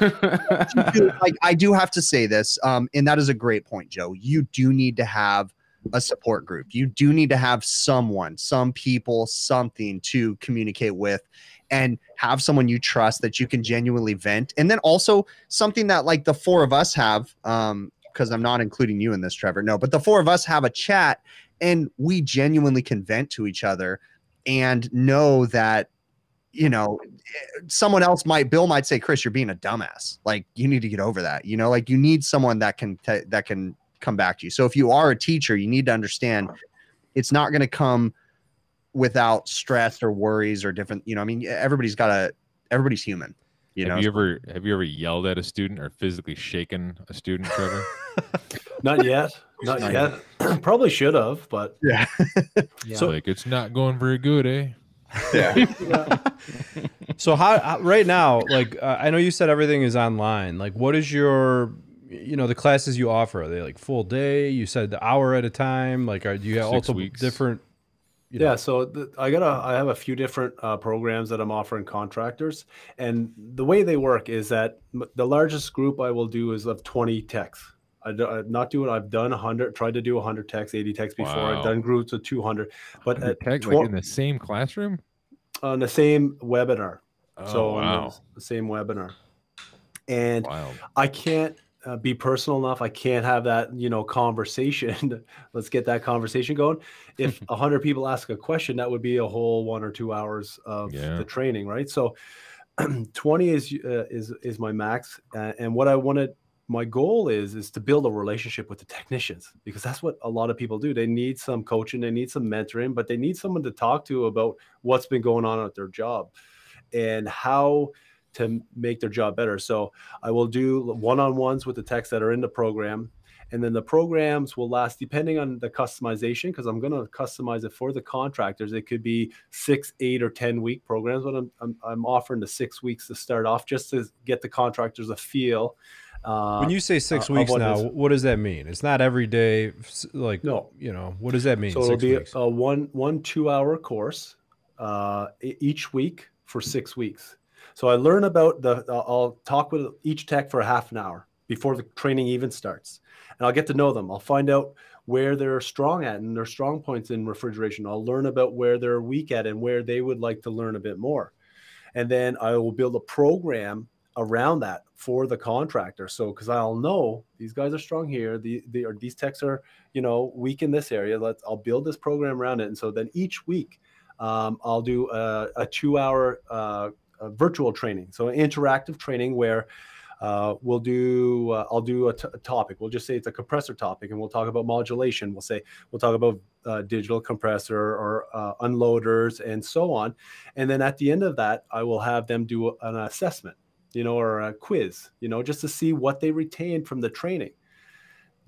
like I do have to say this, um, and that is a great point, Joe. You do need to have a support group. You do need to have someone, some people, something to communicate with and have someone you trust that you can genuinely vent. And then also something that like the four of us have, um, because I'm not including you in this, Trevor. No, but the four of us have a chat and we genuinely can vent to each other and know that you know someone else might bill might say chris you're being a dumbass like you need to get over that you know like you need someone that can t- that can come back to you. So if you are a teacher, you need to understand it's not going to come without stress or worries or different, you know, I mean, everybody's got a, everybody's human. You have know? you ever have you ever yelled at a student or physically shaken a student, Trevor? not yet. Not, not yet. yet. Probably should have, but yeah. yeah. So like it's not going very good, eh? Yeah. yeah. so how right now, like uh, I know you said everything is online. Like, what is your you know the classes you offer are they like full day you said the hour at a time like are you have also weeks. different you know? yeah so the, i got a i have a few different uh, programs that i'm offering contractors and the way they work is that the largest group i will do is of 20 techs I not do, I'm not doing. I've done 100. Tried to do 100 techs, 80 techs before. Wow. I've done groups of 200. But at tech, tw- like in the same classroom, on the same webinar. Oh, so wow. the, the same webinar, and Wild. I can't uh, be personal enough. I can't have that, you know, conversation. Let's get that conversation going. If a hundred people ask a question, that would be a whole one or two hours of yeah. the training, right? So, twenty is uh, is is my max, uh, and what I wanted, my goal is is to build a relationship with the technicians because that's what a lot of people do. They need some coaching, they need some mentoring, but they need someone to talk to about what's been going on at their job and how to make their job better. So I will do one-on-ones with the techs that are in the program. And then the programs will last depending on the customization, because I'm going to customize it for the contractors. It could be six, eight, or 10 week programs, but I'm, I'm, I'm offering the six weeks to start off just to get the contractors a feel Uh, When you say six uh, weeks what now, what does that mean? It's not every day. Like No. you know, what does that mean? so it'll be weeks. a one one two hour course uh, each week for six weeks. So I learn about the. I'll- talk with each tech for a half an hour before the training even starts, and I'll get to know them. I'll find out where they're strong at and their strong points in refrigeration. I'll learn about where they're weak at and where they would like to learn a bit more, and then I will build a program around that for the contractor. So because I'll know these guys are strong here, the, the or these techs are you know weak in this area. Let's I'll build this program around it, and so then each week um, I'll do a, a two-hour uh, uh virtual training, so interactive training where. Uh, we'll do. Uh, I'll do a, t- a topic. We'll just say it's a compressor topic, and we'll talk about modulation. We'll say we'll talk about uh, digital compressor or uh, unloaders and so on. And then at the end of that, I will have them do an assessment you know, or a quiz, you know, just to see what they retained from the training.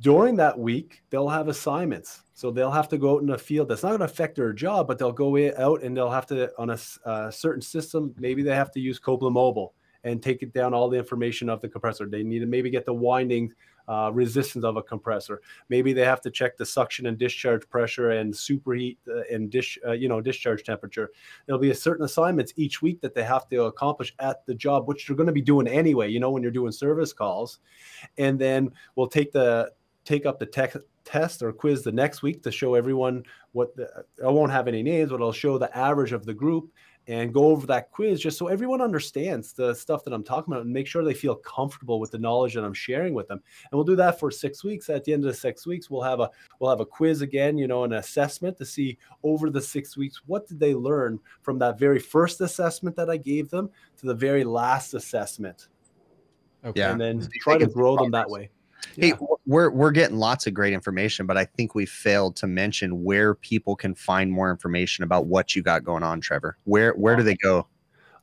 During that week, they'll have assignments. So they'll have to go out in a field. That's not going to affect their job, but they'll go out and they'll have to, on a, uh, certain system, maybe they have to use Copeland Mobile and take it down all the information of the compressor. They need to maybe get the winding uh, resistance of a compressor. Maybe they have to check the suction and discharge pressure and superheat uh, and dish, uh, you know, discharge temperature there'll be a certain assignments each week that they have to accomplish at the job which they're going to be doing anyway you know when you're doing service calls and then we'll take the take up the tech test or quiz the next week to show everyone what the i won't have any names but i'll show the average of the group and go over that quiz just so everyone understands the stuff that i'm talking about and make sure they feel comfortable with the knowledge that i'm sharing with them. And we'll do that for six weeks. At the end of the six weeks we'll have a we'll have a quiz again you know an assessment to see over the six weeks what did they learn from that very first assessment that i gave them to the very last assessment. Okay. Yeah. and then try to grow them that way. Hey, Yeah. w- we're we're getting lots of great information, but I think we failed to mention where people can find more information about what you got going on, Trevor. Where where do they go?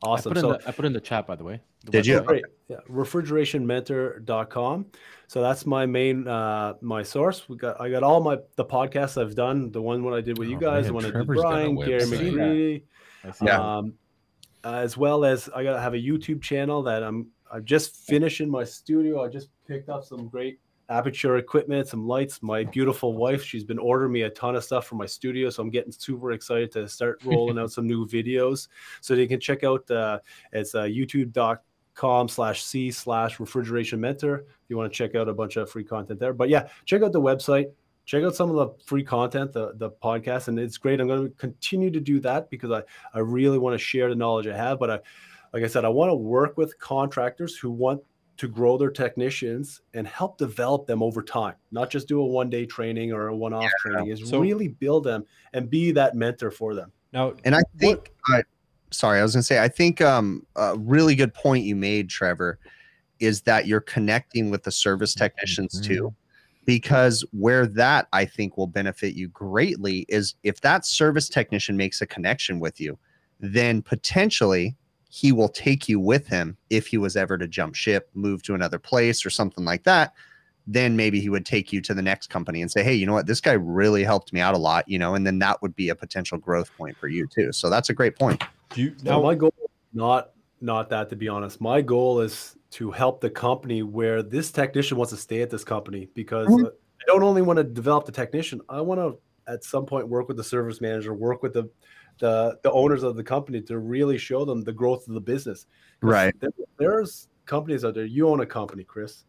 I awesome put, in so the, I put in the chat, by the way. the Did you? website. Great. Yeah. Refrigerationmentor.com. So that's my main uh my source. We got I got all my the podcasts I've done, the one when I did with you Oh, guys, the man, one I did Trevor's got Bryan, Gary website. McCreadie, Yeah. that. um, as well as I got to have a YouTube channel that I'm I'm just finishing my studio. I just picked up some great aperture equipment, some lights. My beautiful wife, she's been ordering me a ton of stuff for my studio, so I'm getting super excited to start rolling out some new videos. So you can check out uh, it's uh, youtube.com slash c slash refrigeration mentor if you want to check out a bunch of free content there. But yeah, check out the website check out some of the free content the, the podcast and it's great i'm going to continue to do that because i i really want to share the knowledge i have but i like i said i want to work with contractors who want to grow their technicians and help develop them over time not just do a one day training or a one off training is So- really build them and be that mentor for them. Now, And I think, uh, sorry, I was going to say, I think um, a really good point you made, Trevor, is that you're connecting with the service technicians too. Because where that I think will benefit you greatly is if that service technician makes a connection with you, then potentially he will take you with him if he was ever to jump ship, move to another place or something like that. Then maybe he would take you to the next company and say, Hey, you know what? This guy really helped me out a lot, you know, and then that would be a potential growth point for you too. So that's a great point. do you Now, now? my goal is not not that to be honest. My goal is to help the company where this technician wants to stay at this company because Mhm. uh, I don't only want to develop the technician. I want to at some point work with the service manager, work with the the the owners of the company to really show them the growth of the business. Right. There, there's companies out there. You own a company, Chris.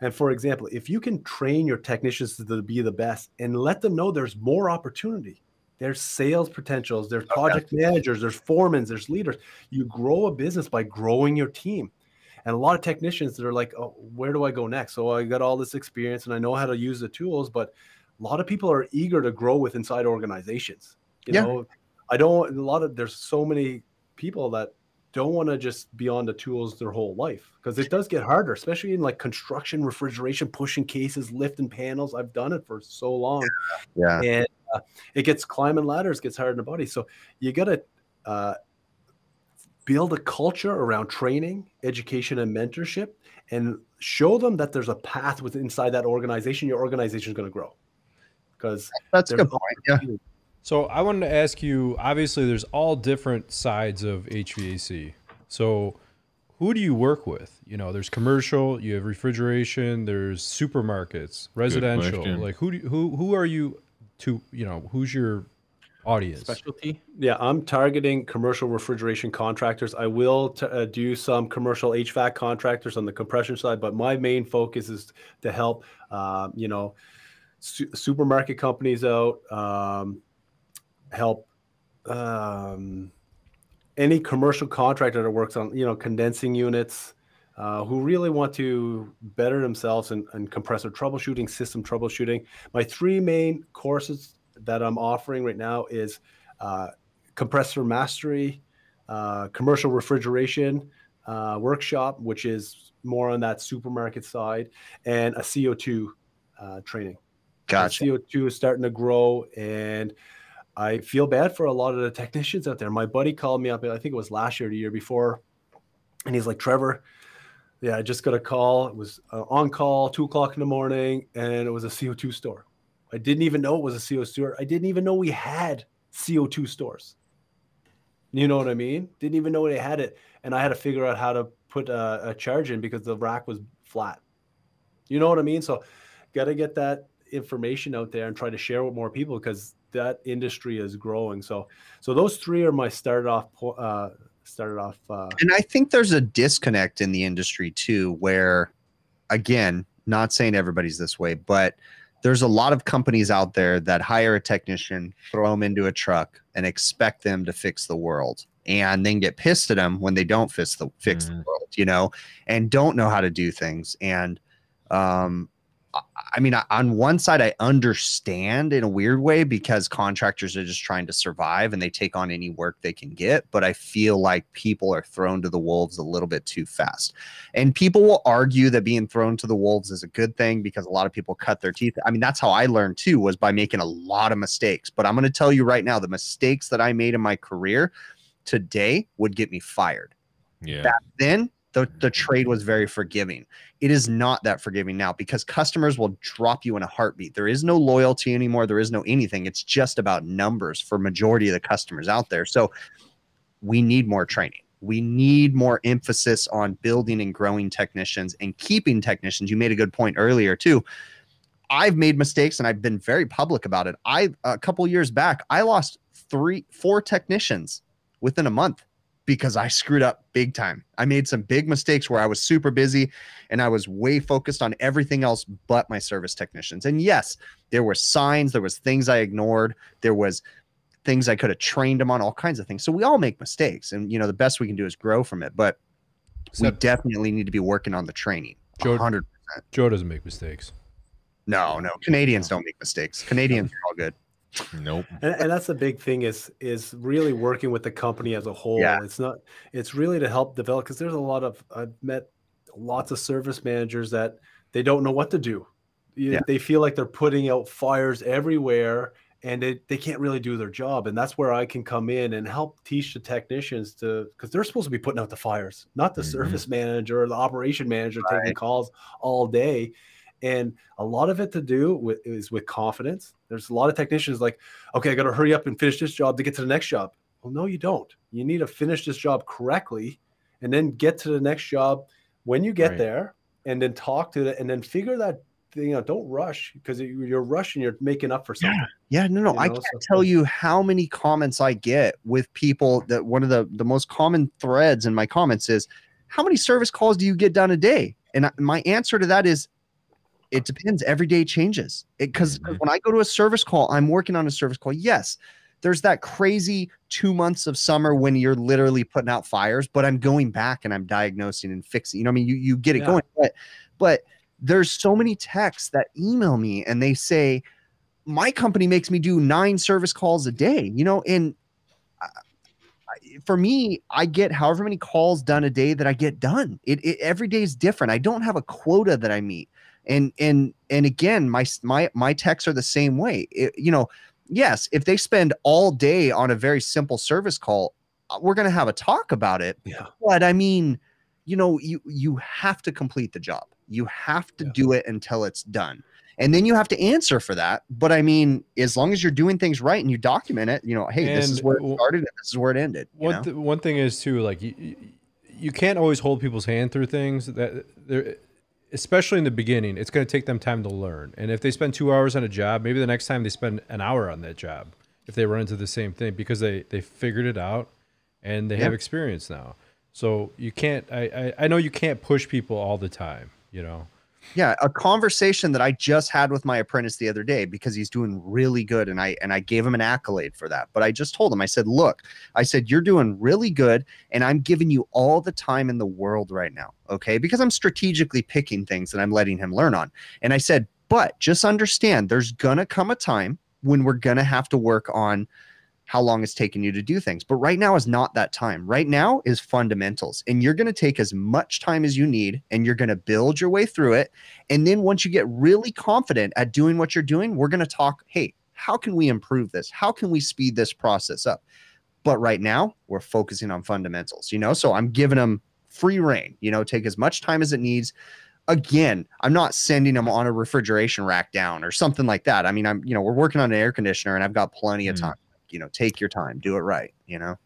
And for example, if you can train your technicians to be the best and let them know there's more opportunity, there's sales potentials, there's project managers, there's foremen, there's leaders. You grow a business by growing your team. And a lot of technicians that are like, oh, where do I go next? So I got all this experience and I know how to use the tools, but a lot of people are eager to grow with inside organizations. You Yeah. know, I don't a lot of there's so many people that don't want to just be on the tools their whole life because it does get harder, especially in like construction, refrigeration, pushing cases, lifting panels. I've done it for so long Yeah. and uh, it gets climbing ladders gets hard in the body so you got to uh, build a culture around training education and mentorship and show them that there's a path within inside that organization your organization is going to grow because That's a good point. Yeah. So I wanted to ask you. Obviously, there's all different sides of HVAC. So who do you work with? You know, there's commercial, you have refrigeration, there's supermarkets, residential. Like who do you, who who are you to, you know, who's your audience? Specialty. Yeah, I'm targeting commercial refrigeration contractors. I will t- uh, do some commercial HVAC contractors on the compression side, but my main focus is to help, um, you know, su- supermarket companies out, um, help um, any commercial contractor that works on, you know, condensing units, uh, who really want to better themselves in, in compressor troubleshooting, system troubleshooting. My three main courses that I'm offering right now is uh, compressor mastery, uh, commercial refrigeration uh, workshop, which is more on that supermarket side, and a CO2 uh, training. Gotcha. CO2 is starting to grow, and I feel bad for a lot of the technicians out there. My buddy called me up, I think it was last year, the year before, and he's like, Trevor, yeah, I just got a call. It was uh, on call, two o'clock in the morning, and it was a CO2 store. I didn't even know it was a CO2 store. I didn't even know we had CO2 stores. You know what I mean? Didn't even know they had it, and I had to figure out how to put a, a charge in because the rack was flat. You know what I mean? So, got to get that information out there and try to share with more people because that industry is growing. So, so those three are my started off uh, started off. Uh, And I think there's a disconnect in the industry too, where, again, not saying everybody's this way, but there's a lot of companies out there that hire a technician, throw them into a truck, and expect them to fix the world, and then get pissed at them when they don't fix the fix the Mhm. world, you know, and don't know how to do things. And um, I- mean, on one side, I understand in a weird way because contractors are just trying to survive and they take on any work they can get. But I feel like people are thrown to the wolves a little bit too fast. And people will argue that being thrown to the wolves is a good thing because a lot of people cut their teeth. I mean, that's how I learned too, was by making a lot of mistakes. But I'm going to tell you right now the mistakes that I made in my career today would get me fired Yeah. back then the, the trade was very forgiving. It is not that forgiving now because customers will drop you in a heartbeat. There is no loyalty anymore. There is no anything. It's just about numbers for majority of the customers out there. So we need more training. We need more emphasis on building and growing technicians and keeping technicians. You made a good point earlier too. I've made mistakes and i've been very public about it. I a couple years back i lost three four technicians within a month because I screwed up big time. I made some big mistakes where I was super busy and I was way focused on everything else but my service technicians. And yes, there were signs, there was things I ignored, there was things I could have trained them on, all kinds of things. So we all make mistakes and you know the best we can do is grow from it, but we definitely need to be working on the training. Joe- 100%. Joe doesn't make mistakes. No, no. Canadians don't make mistakes. Canadians are all good. Nope. and, and that's the big thing is is really working with the company as a whole Yeah. it's not it's really to help develop because there's a lot of i've met lots of service managers that they don't know what to do Yeah. they feel like they're putting out fires everywhere and they, they can't really do their job and that's where i can come in and help teach the technicians to because they're supposed to be putting out the fires not the Mhm. service manager or the operation manager taking calls all day and a lot of it to do with is with confidence there's a lot of technicians like okay, I got to hurry up and finish this job to get to the next job. Well, no, you don't. You need to finish this job correctly and then get to the next job when you get Right. there and then talk to it and then figure that you know Don't rush because you're rushing, you're making up for something. Yeah, yeah no, no. You I can't so- tell you how many comments I get with people that one of the the most common threads in my comments is, "How many service calls do you get done a day?" And I, my answer to that is, it depends. Every day changes. Because Mhm. when I go to a service call, I'm working on a service call. Yes, there's that crazy two months of summer when you're literally putting out fires, but I'm going back and I'm diagnosing and fixing. You know, I mean, you you get it Yeah. going, but but there's so many texts that email me and they say my company makes me do nine service calls a day you know and for me i get however many calls done a day that i get done it, it every day is different i don't have a quota that i meet and and and again my my my texts are the same way It- you know yes if they spend all day on a very simple service call uh, we're going to have a talk about it Yeah. but i mean you know you you have to complete the job you have to Yeah. do it until it's done and then you have to answer for that but i mean as long as you're doing things right and you document it you know hey this is where it started and this is where it ended you One know? th- one thing is too like you, you can't always hold people's hand through things that they're especially in the beginning it's going to take them time to learn. And if they spend two hours on a job maybe the next time they spend an hour on that job if they run into the same thing because they they figured it out and they Yeah. have experience now. So you can't I, I i know you can't push people all the time you know Yeah, a conversation that I just had with my apprentice the other day because he's doing really good and I and I gave him an accolade for that. But I just told him I said, "Look, I said you're doing really good and I'm giving you all the time in the world right now, okay? Because I'm strategically picking things that I'm letting him learn on." And I said, "But just understand there's to come a time when we're to have to work on how long it's taking you to do things. But right now is not that time. Right now is fundamentals. And you're going to take as much time as you need and you're going to build your way through it. And then once you get really confident at doing what you're doing, we're going to talk, hey, how can we improve this? How can we speed this process up? But right now, we're focusing on fundamentals, you know? So I'm giving them free reign, you know, take as much time as it needs. Again, I'm not sending them on a refrigeration rack down or something like that. I mean, I'm, you know, we're working on an air conditioner and I've got plenty of Hmm. time. You know, take your time, do it right, you know?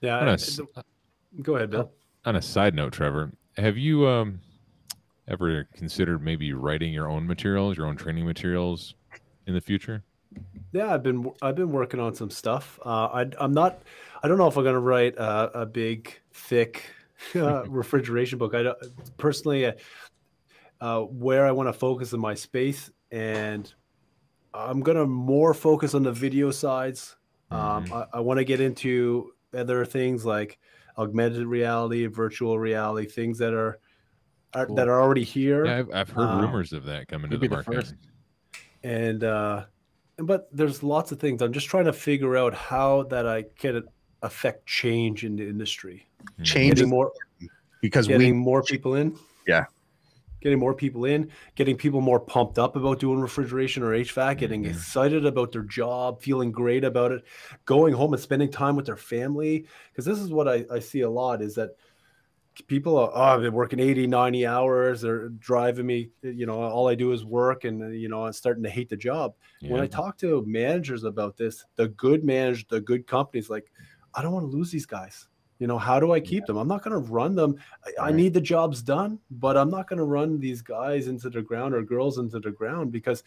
Yeah. On a I- s- Go ahead, Bill. on a side note, Trevor, have you um ever considered maybe writing your own materials, your own training materials in the future? Yeah, I've been I've been working on some stuff. Uh, I, I'm not. I don't know if I'm gonna write a, a big, thick uh, refrigeration book. I don't, personally, uh, uh, where I want to focus in my space, and I'm gonna more focus on the video sides. Um, I, I want to get into other things like augmented reality, virtual reality, things that are, are Cool. that are already here. Yeah, I've, I've heard Uh, rumors of that coming to the be the market. first. and uh but there's lots of things i'm just trying to figure out how that i can affect change in the industry Mhm. Change getting more because getting we more people in Yeah. Getting more people in getting people more pumped up about doing refrigeration or hvac getting Mhm. excited about their job feeling great about it going home and spending time with their family because this is what I, I see a lot is that people are oh been working 80 90 hours they're driving me you know all i do is work and you know i'm starting to hate the job when I talk to managers about this, the good managers, the good companies, like, I don't want to lose these guys. You know, how do I keep them? I'm not going to run them. I, I need the jobs done, but I'm not going to run these guys into the ground or girls into the ground because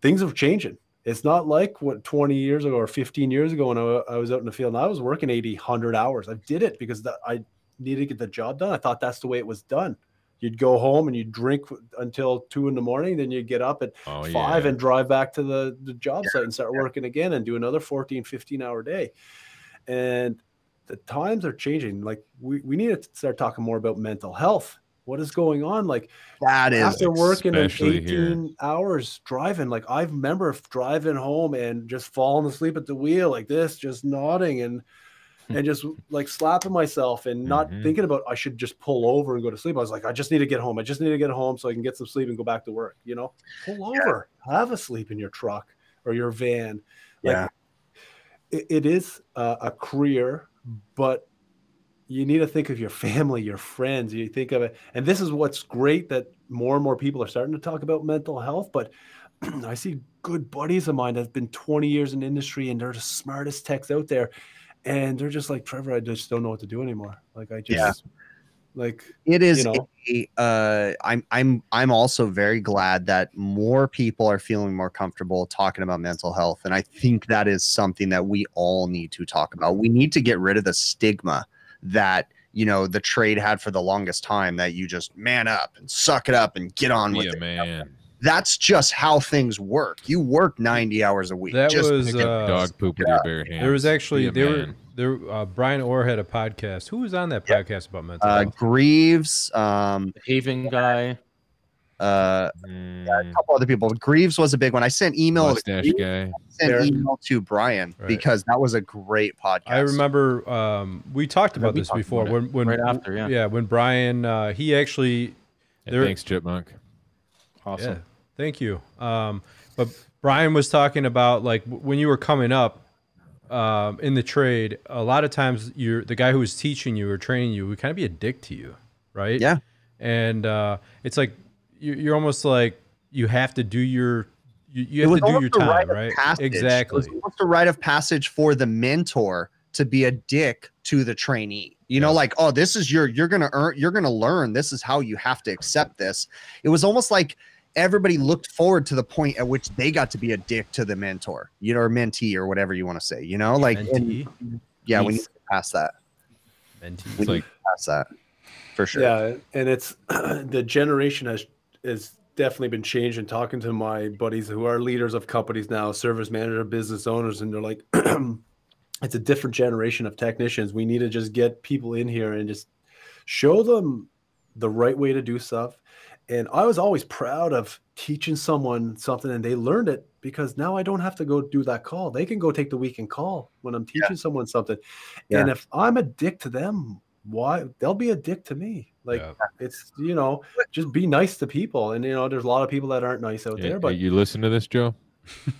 things are changing. It's not like what 20 years ago or 15 years ago when I, I was out in the field and I was working 80, 100 hours. I did it because that, I needed to get the job done. I thought that's the way it was done. You'd go home and you'd drink until two in the morning, then you'd get up at oh, five yeah. and drive back to the, the job site and start working again and do another 14 15 hour day and the times are changing. Like we, we need to start talking more about mental health. What is going on? Like that is after working 18 here. hours driving like i remember driving home and just falling asleep at the wheel like this just nodding and and just like slapping myself and not Mhm. thinking about i should just pull over and go to sleep. I was like i just need to get home. I just need to get home so i can get some sleep and go back to work you know? Pull over. Have a sleep in your truck or your van. Like Yeah. it, it is a, a career but you need to think of your family, your friends. You think of it, and this is what's great that more and more people are starting to talk about mental health. But I see good buddies of mine that have been 20 years in industry, and they're the smartest techs out there, and they're just like Trevor. I just don't know what to do anymore. Like I just Yeah. Like it is you know. a, uh i'm i'm i'm also very glad that more people are feeling more comfortable talking about mental health and i think that is something that we all need to talk about we need to get rid of the stigma that you know the trade had for the longest time that you just man up and suck it up and get on Be with a it man. that's just how things work you work 90 hours a week That just was, uh, Dog poop with your bare hands. There was actually a there were man. There uh, Bryan Orr had a podcast. Who was on that Yeah. podcast about mental uh health? greaves um Haven guy. uh a Mm, couple other people greaves was a big one i sent email to mustache Greaves. guy. sent Fair. email to Bryan Right. because that was a great podcast. I remember um, we talked about we this talked before about when when right after, yeah. yeah when Bryan uh, he actually There- thanks, Chipmunk. Awesome. Yeah, thank you. Um, but Bryan was talking about like when you were coming up um, in the trade. A lot of times, you're the guy who is teaching you or training you would kind of be a dick to you, right? Yeah. And uh, it's like you- you're almost like you have to do your you, you have to do your time, right? passage. It Exactly. was almost a rite of passage for the mentor to be a dick to the trainee. You know, like, oh, this is your you're gonna earn, you're gonna learn. This is how you have to accept this. It was almost like everybody looked forward to the point at which they got to be a dick to the mentor, you know, or mentee or whatever you want to say. You know, like, and- Mentee. yeah, we Nice. need to pass that. Mentee. It's like Pass that for sure. Yeah, and it's the generation has has definitely been changed. And talking to my buddies who are leaders of companies now, service manager, business owners, and they're like, it's a different generation of technicians. We need to just get people in here and just show them the right way to do stuff. And I was always proud of teaching someone something and they learned it because now I don't have to go do that call. They can go take the weekend call when I'm teaching someone something. And if I'm a dick to them, why they'll be a dick to me. Like Yeah. it's you know, just be nice to people. And you know, there's a lot of people that aren't nice out Yeah, there, but you listen to this, Joe.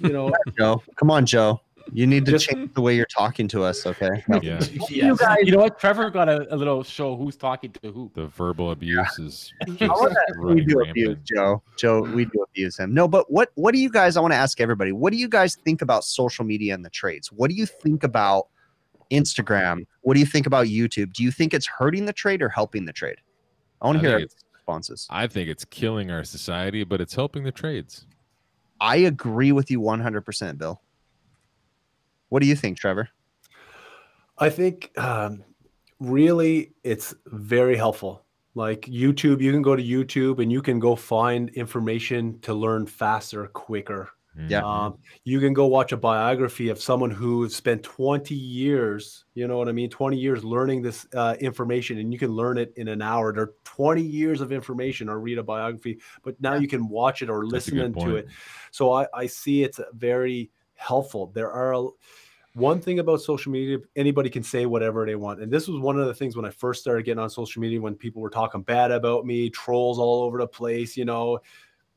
you know, Joe, come on, Joe. You need to Just- change the way you're talking to us, okay? Yeah, You, you know what? Trevor got a, a little show who's talking to who. the verbal abuse is just we running do abuse. Joe. Joe, we do abuse him. No, but what what do you guys? I want to ask everybody. What do you guys think about social media and the trades? What do you think about Instagram? What do you think about YouTube? Do you think it's hurting the trade or helping the trade? I want to hear think it's- responses. I think it's killing our society, but it's helping the trades. I agree with you 100%, Bill. What do you think, Trevor? I think um, really it's very helpful. Like YouTube, you can go to YouTube and you can go find information to learn faster, quicker. Yeah. Um, you can go watch a biography of someone who spent 20 years, you know what I mean? 20 years learning this uh, information and you can learn it in an hour. There are 20 years of information or read a biography, but now you can watch it or That's listen to it. So I, I see it's very helpful. There are a, one thing about social media, anybody can say whatever they want. And this was one of the things when I first started getting on social media when people were talking bad about me, trolls all over the place, you know,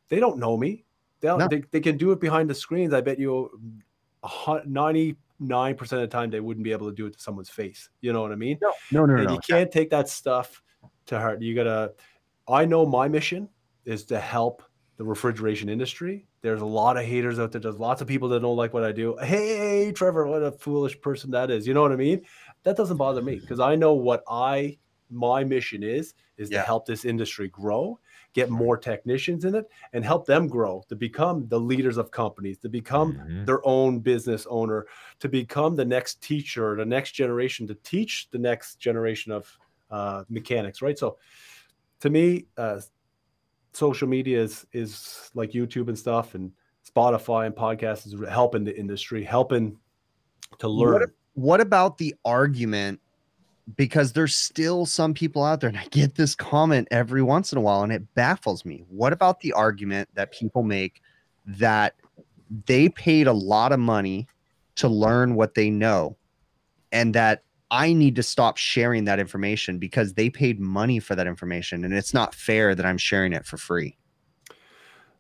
they don't know me. No. they, they can do it behind the screens. I bet you 99% of the time they wouldn't be able to do it to someone's face. You know what I mean? No, no, and you can't take that stuff to heart. You gotta. I know my mission is to help the refrigeration industry. There's a lot of haters out there. There's lots of people that don't like what I do. Hey, Trevor, what a foolish person that is. You know what I mean? That doesn't bother me because I know what I my mission is is Yeah. to help this industry grow, get more technicians in it, and help them grow to become the leaders of companies, to become Mhm. their own business owner, to become the next teacher, the next generation, to teach the next generation of uh, mechanics, right? So, to me, uh, social media is is like YouTube and stuff, and Spotify and podcasts is helping the industry, helping to What learn. what about the argument because there's still some people out there and i get this comment every once in a while and it baffles me what about the argument that people make that they paid a lot of money to learn what they know and that i need to stop sharing that information because they paid money for that information and it's not fair that i'm sharing it for free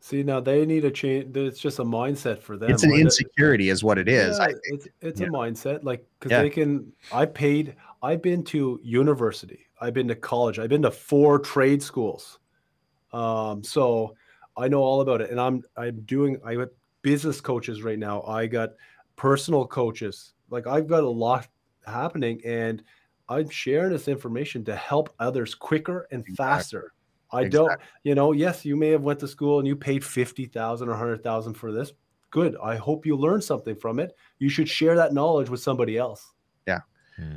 See, now they need a change. It's just a mindset for them. it's an insecurity is what it is Yeah, it's it's Yeah. a mindset, like because Yeah. they can. I paid. I've been to university. I've been to college. I've been to four trade schools. Um, so I know all about it, and I'm I'm doing. I got business coaches right now. I got personal coaches. Like I've got a lot happening, and I'm sharing this information to help others quicker and Exactly. faster. I don't, you know, yes, you may have went to school and you paid 50,000 or 100,000 for this. Good. I hope you learned something from it. You should share that knowledge with somebody else. Yeah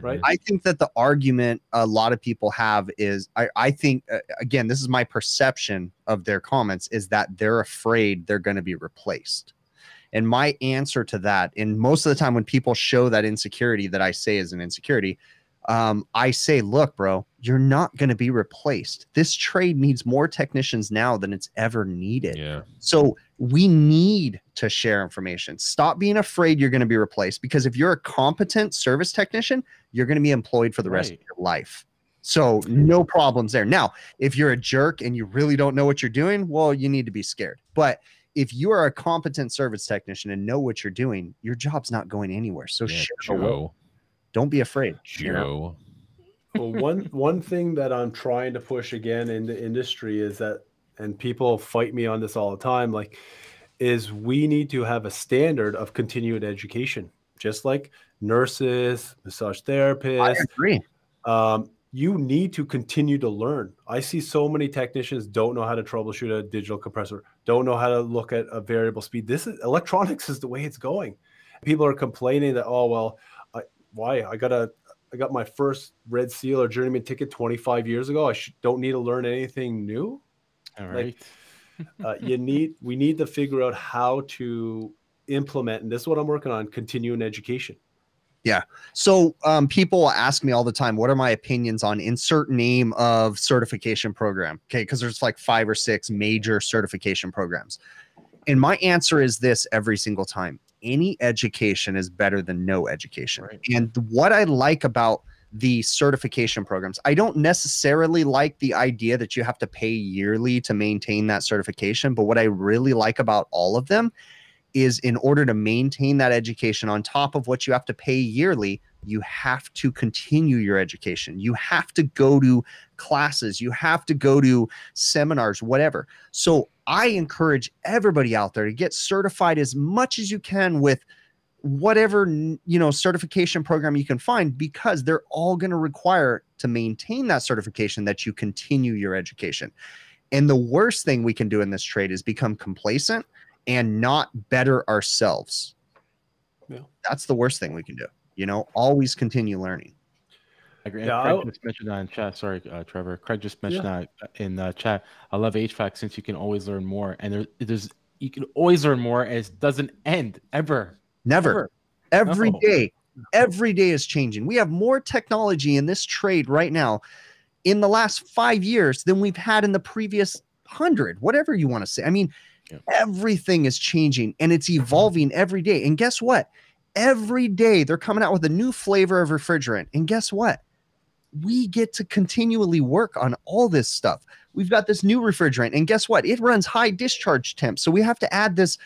right? I think that the argument a lot of people have is I, I think, uh, again, this is my perception of their comments is that they're afraid they're going to be replaced. And my answer to that, and most of the time when people show that insecurity that I say is an insecurity, um, I say, look, bro, you're not going to be replaced. This trade needs more technicians now than it's ever needed. Yeah. So we need to share information. Stop being afraid you're going to be replaced because if you're a competent service technician, you're going to be employed for the rest of your life. So no problems there. Now, if you're a jerk and you really don't know what you're doing, well, you need to be scared. But if you are a competent service technician and know what you're doing, your job's not going anywhere. So yeah share the world. Joe. Don't be afraid. you know? Joe. well, one one thing that I'm trying to push again in the industry is that, and people fight me on this all the time, like, is we need to have a standard of continued education, just like nurses, massage therapists. I therapists. agree. Um, you need to continue to learn. I see so many technicians don't know how to troubleshoot a digital compressor, don't know how to look at a variable speed. This is electronics is the way it's going. People are complaining that oh well, I, why I got a I got my first red seal or journeyman ticket 25 years ago. I sh- don't need to learn anything new. All right. Like. Uh, you need we need to figure out how to implement, and this is what I'm working on: continuing education. So um, people ask me all the time, what are my opinions on insert name of certification program? Okay, because there's like five or six major certification programs. And my answer is this every single time. Any education is better than no education. Right. And what I like about the certification programs, I don't necessarily like the idea that you have to pay yearly to maintain that certification. But what I really like about all of them is in order to maintain that education on top of what you have to pay yearly, you have to continue your education. You have to go to classes, you have to go to seminars, whatever. So I encourage everybody out there to get certified as much as you can with whatever you know certification program you can find because they're all going to require to maintain that certification that you continue your education. And the worst thing we can do in this trade is become complacent and not better ourselves. Yeah. That's the worst thing we can do. You know, always continue learning. I agree. Yeah, Craig I'll- just mentioned that in chat. Sorry, uh, Trevor. Craig just mentioned that in uh, chat. I love HVAC since you can always learn more, and there, there's you can always learn more, and it doesn't end ever. Never. Every No. day, every day is changing. We have more technology in this trade right now in the last five years than we've had in the previous hundred, whatever you want to say. I mean, Yeah. everything is changing and it's evolving every day. And guess what? Every day they're coming out with a new flavor of refrigerant. And guess what? We get to continually work on all this stuff. We've got this new refrigerant, and guess what? It runs high discharge temp. So we have to add this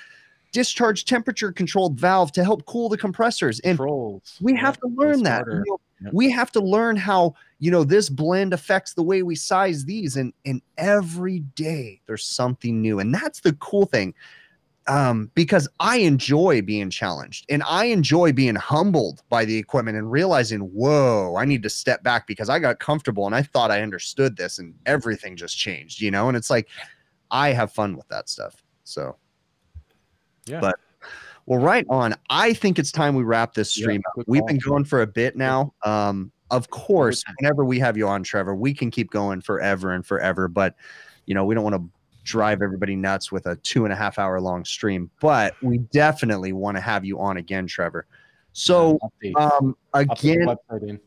discharge temperature controlled valve to help cool the compressors. And Controls. we have to be learn that. You know, Yep. We have to learn how you know this blend affects the way we size these, and and every day there's something new, and that's the cool thing. Um, because I enjoy being challenged and I enjoy being humbled by the equipment and realizing, whoa, I need to step back because I got comfortable and I thought I understood this and everything just changed, you know? And it's like I have fun with that stuff. So Yeah. but well, right on. I think it's time we wrap this stream up. good We've been going for a bit now. Um, of course, whenever we have you on, Trevor, we can keep going forever and forever. But you know, we don't want to drive everybody nuts with a two and a half hour long stream. But we definitely want to have you on again, Trevor. So, Updates. um, I'll put the again, website in.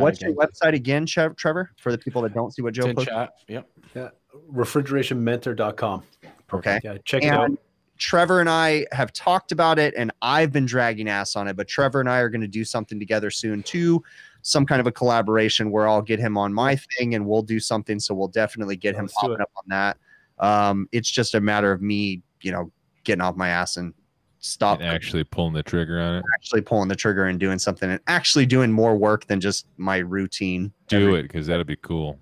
what's again. your website again, Trevor? For the people that don't see what Joe in put. chat. Yep. Yeah, refrigerationmentor.com. Okay. Yeah, check it out. Trevor and I have talked about it, and I've been dragging ass on it. But Trevor and I are going to do something together soon too, some kind of a collaboration where I'll get him on my thing, and we'll do something. So we'll definitely get him Let's do popping up on that. Um, it's just a matter of me, you know, getting off my ass and stop And actually pulling the trigger on it. actually pulling the trigger and doing something, and actually doing more work than just my routine. Do every- it because that'd be cool.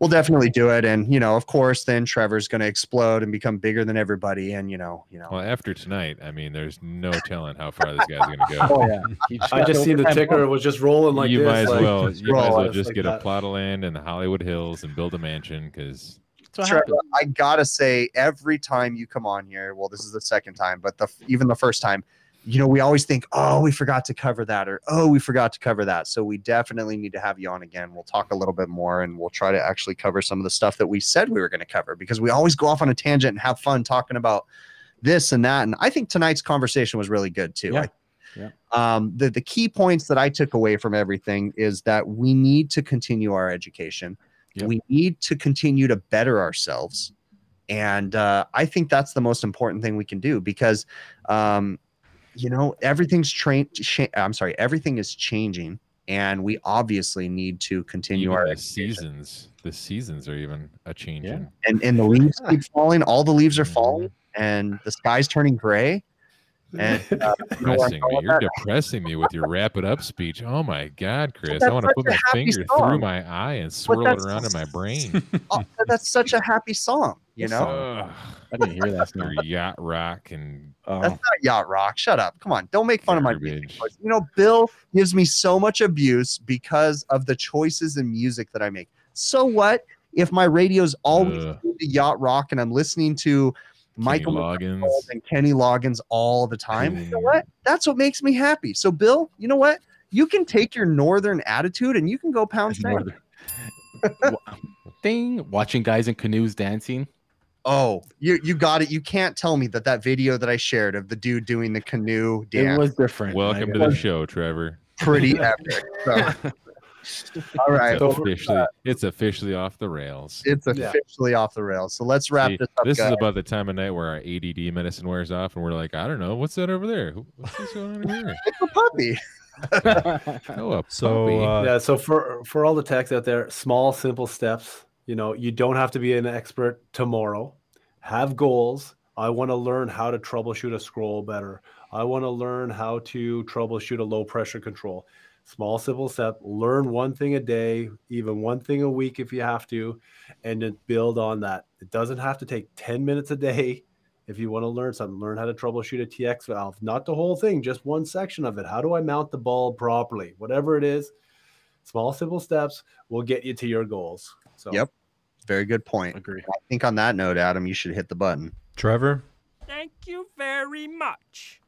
We'll definitely do it, and you know, of course, then Trevor's going to explode and become bigger than everybody, and you know, you know. Well, after tonight, I mean, there's no telling how far this guy's gonna go. Oh yeah. I just seen the ticker was just rolling like you this. might as like, well, just you might as well just like get that. a plot of land in the Hollywood Hills and build a mansion because Trevor, happened. I gotta say, every time you come on here, well, this is the second time, but the even the first time, you know, we always think, oh, we forgot to cover that, or oh, we forgot to cover that. So we definitely need to have you on again. We'll talk a little bit more, and we'll try to actually cover some of the stuff that we said we were going to cover because we always go off on a tangent and have fun talking about this and that. And I think tonight's conversation was really good too. Yeah. I- Yeah. Um, the the key points that I took away from everything is that we need to continue our education. Yep. We need to continue to better ourselves and uh, i think that's the most important thing we can do because um, you know everything's trained i'm sorry everything is changing and we obviously need to continue even our the seasons, the seasons are even a changing. and and the leaves keep falling all the leaves are falling mm-hmm. and the sky's turning gray And uh, you know what? Depressing me. You're depressing me with your wrap it up speech. Oh my God, Chris! I want to put my finger song. through my eye and swirl it around in my brain. oh, that's such a happy song, you know. Ugh. I didn't hear that. Your Now. yacht rock and Oh, That's not yacht rock. Shut up. Come on. Don't make fun of my music choice. You know, Bill gives me so much abuse because of the choices in music that I make. So what if my radio's always Ugh. into yacht rock and I'm listening to Michael Loggins. And Kenny Loggins all the time? You know Mm. what? That's what makes me happy. So Bill, you know what? You can take your northern attitude and you can go pound sand. Wa- Ding! Watching guys in canoes dancing. Oh, you you got it. You can't tell me that that video that I shared of the dude doing the canoe dance It was different. Welcome to the show, Trevor. pretty epic. So, all right. It's officially, it's officially off the rails. It's Yeah. officially off the rails. So let's wrap See, this up. this is about the time of night where our ADD medicine wears off, and we're like, I don't know, what's that over there? What's this going on over here? It's a puppy. Oh, a So puppy. uh, yeah so for for all the techs out there small simple steps you know you don't have to be an expert tomorrow have goals i want to learn how to troubleshoot a scroll better i want to learn how to troubleshoot a low pressure control small simple step learn one thing a day even one thing a week if you have to and then build on that it doesn't have to take 10 minutes a day if you want to learn something learn how to troubleshoot a tx valve not the whole thing just one section of it how do i mount the bulb properly whatever it is small simple steps will get you to your goals so Yep. Very good point. Agree. I think on that note, Adam, you should hit the button. Trevor, Thank you very much.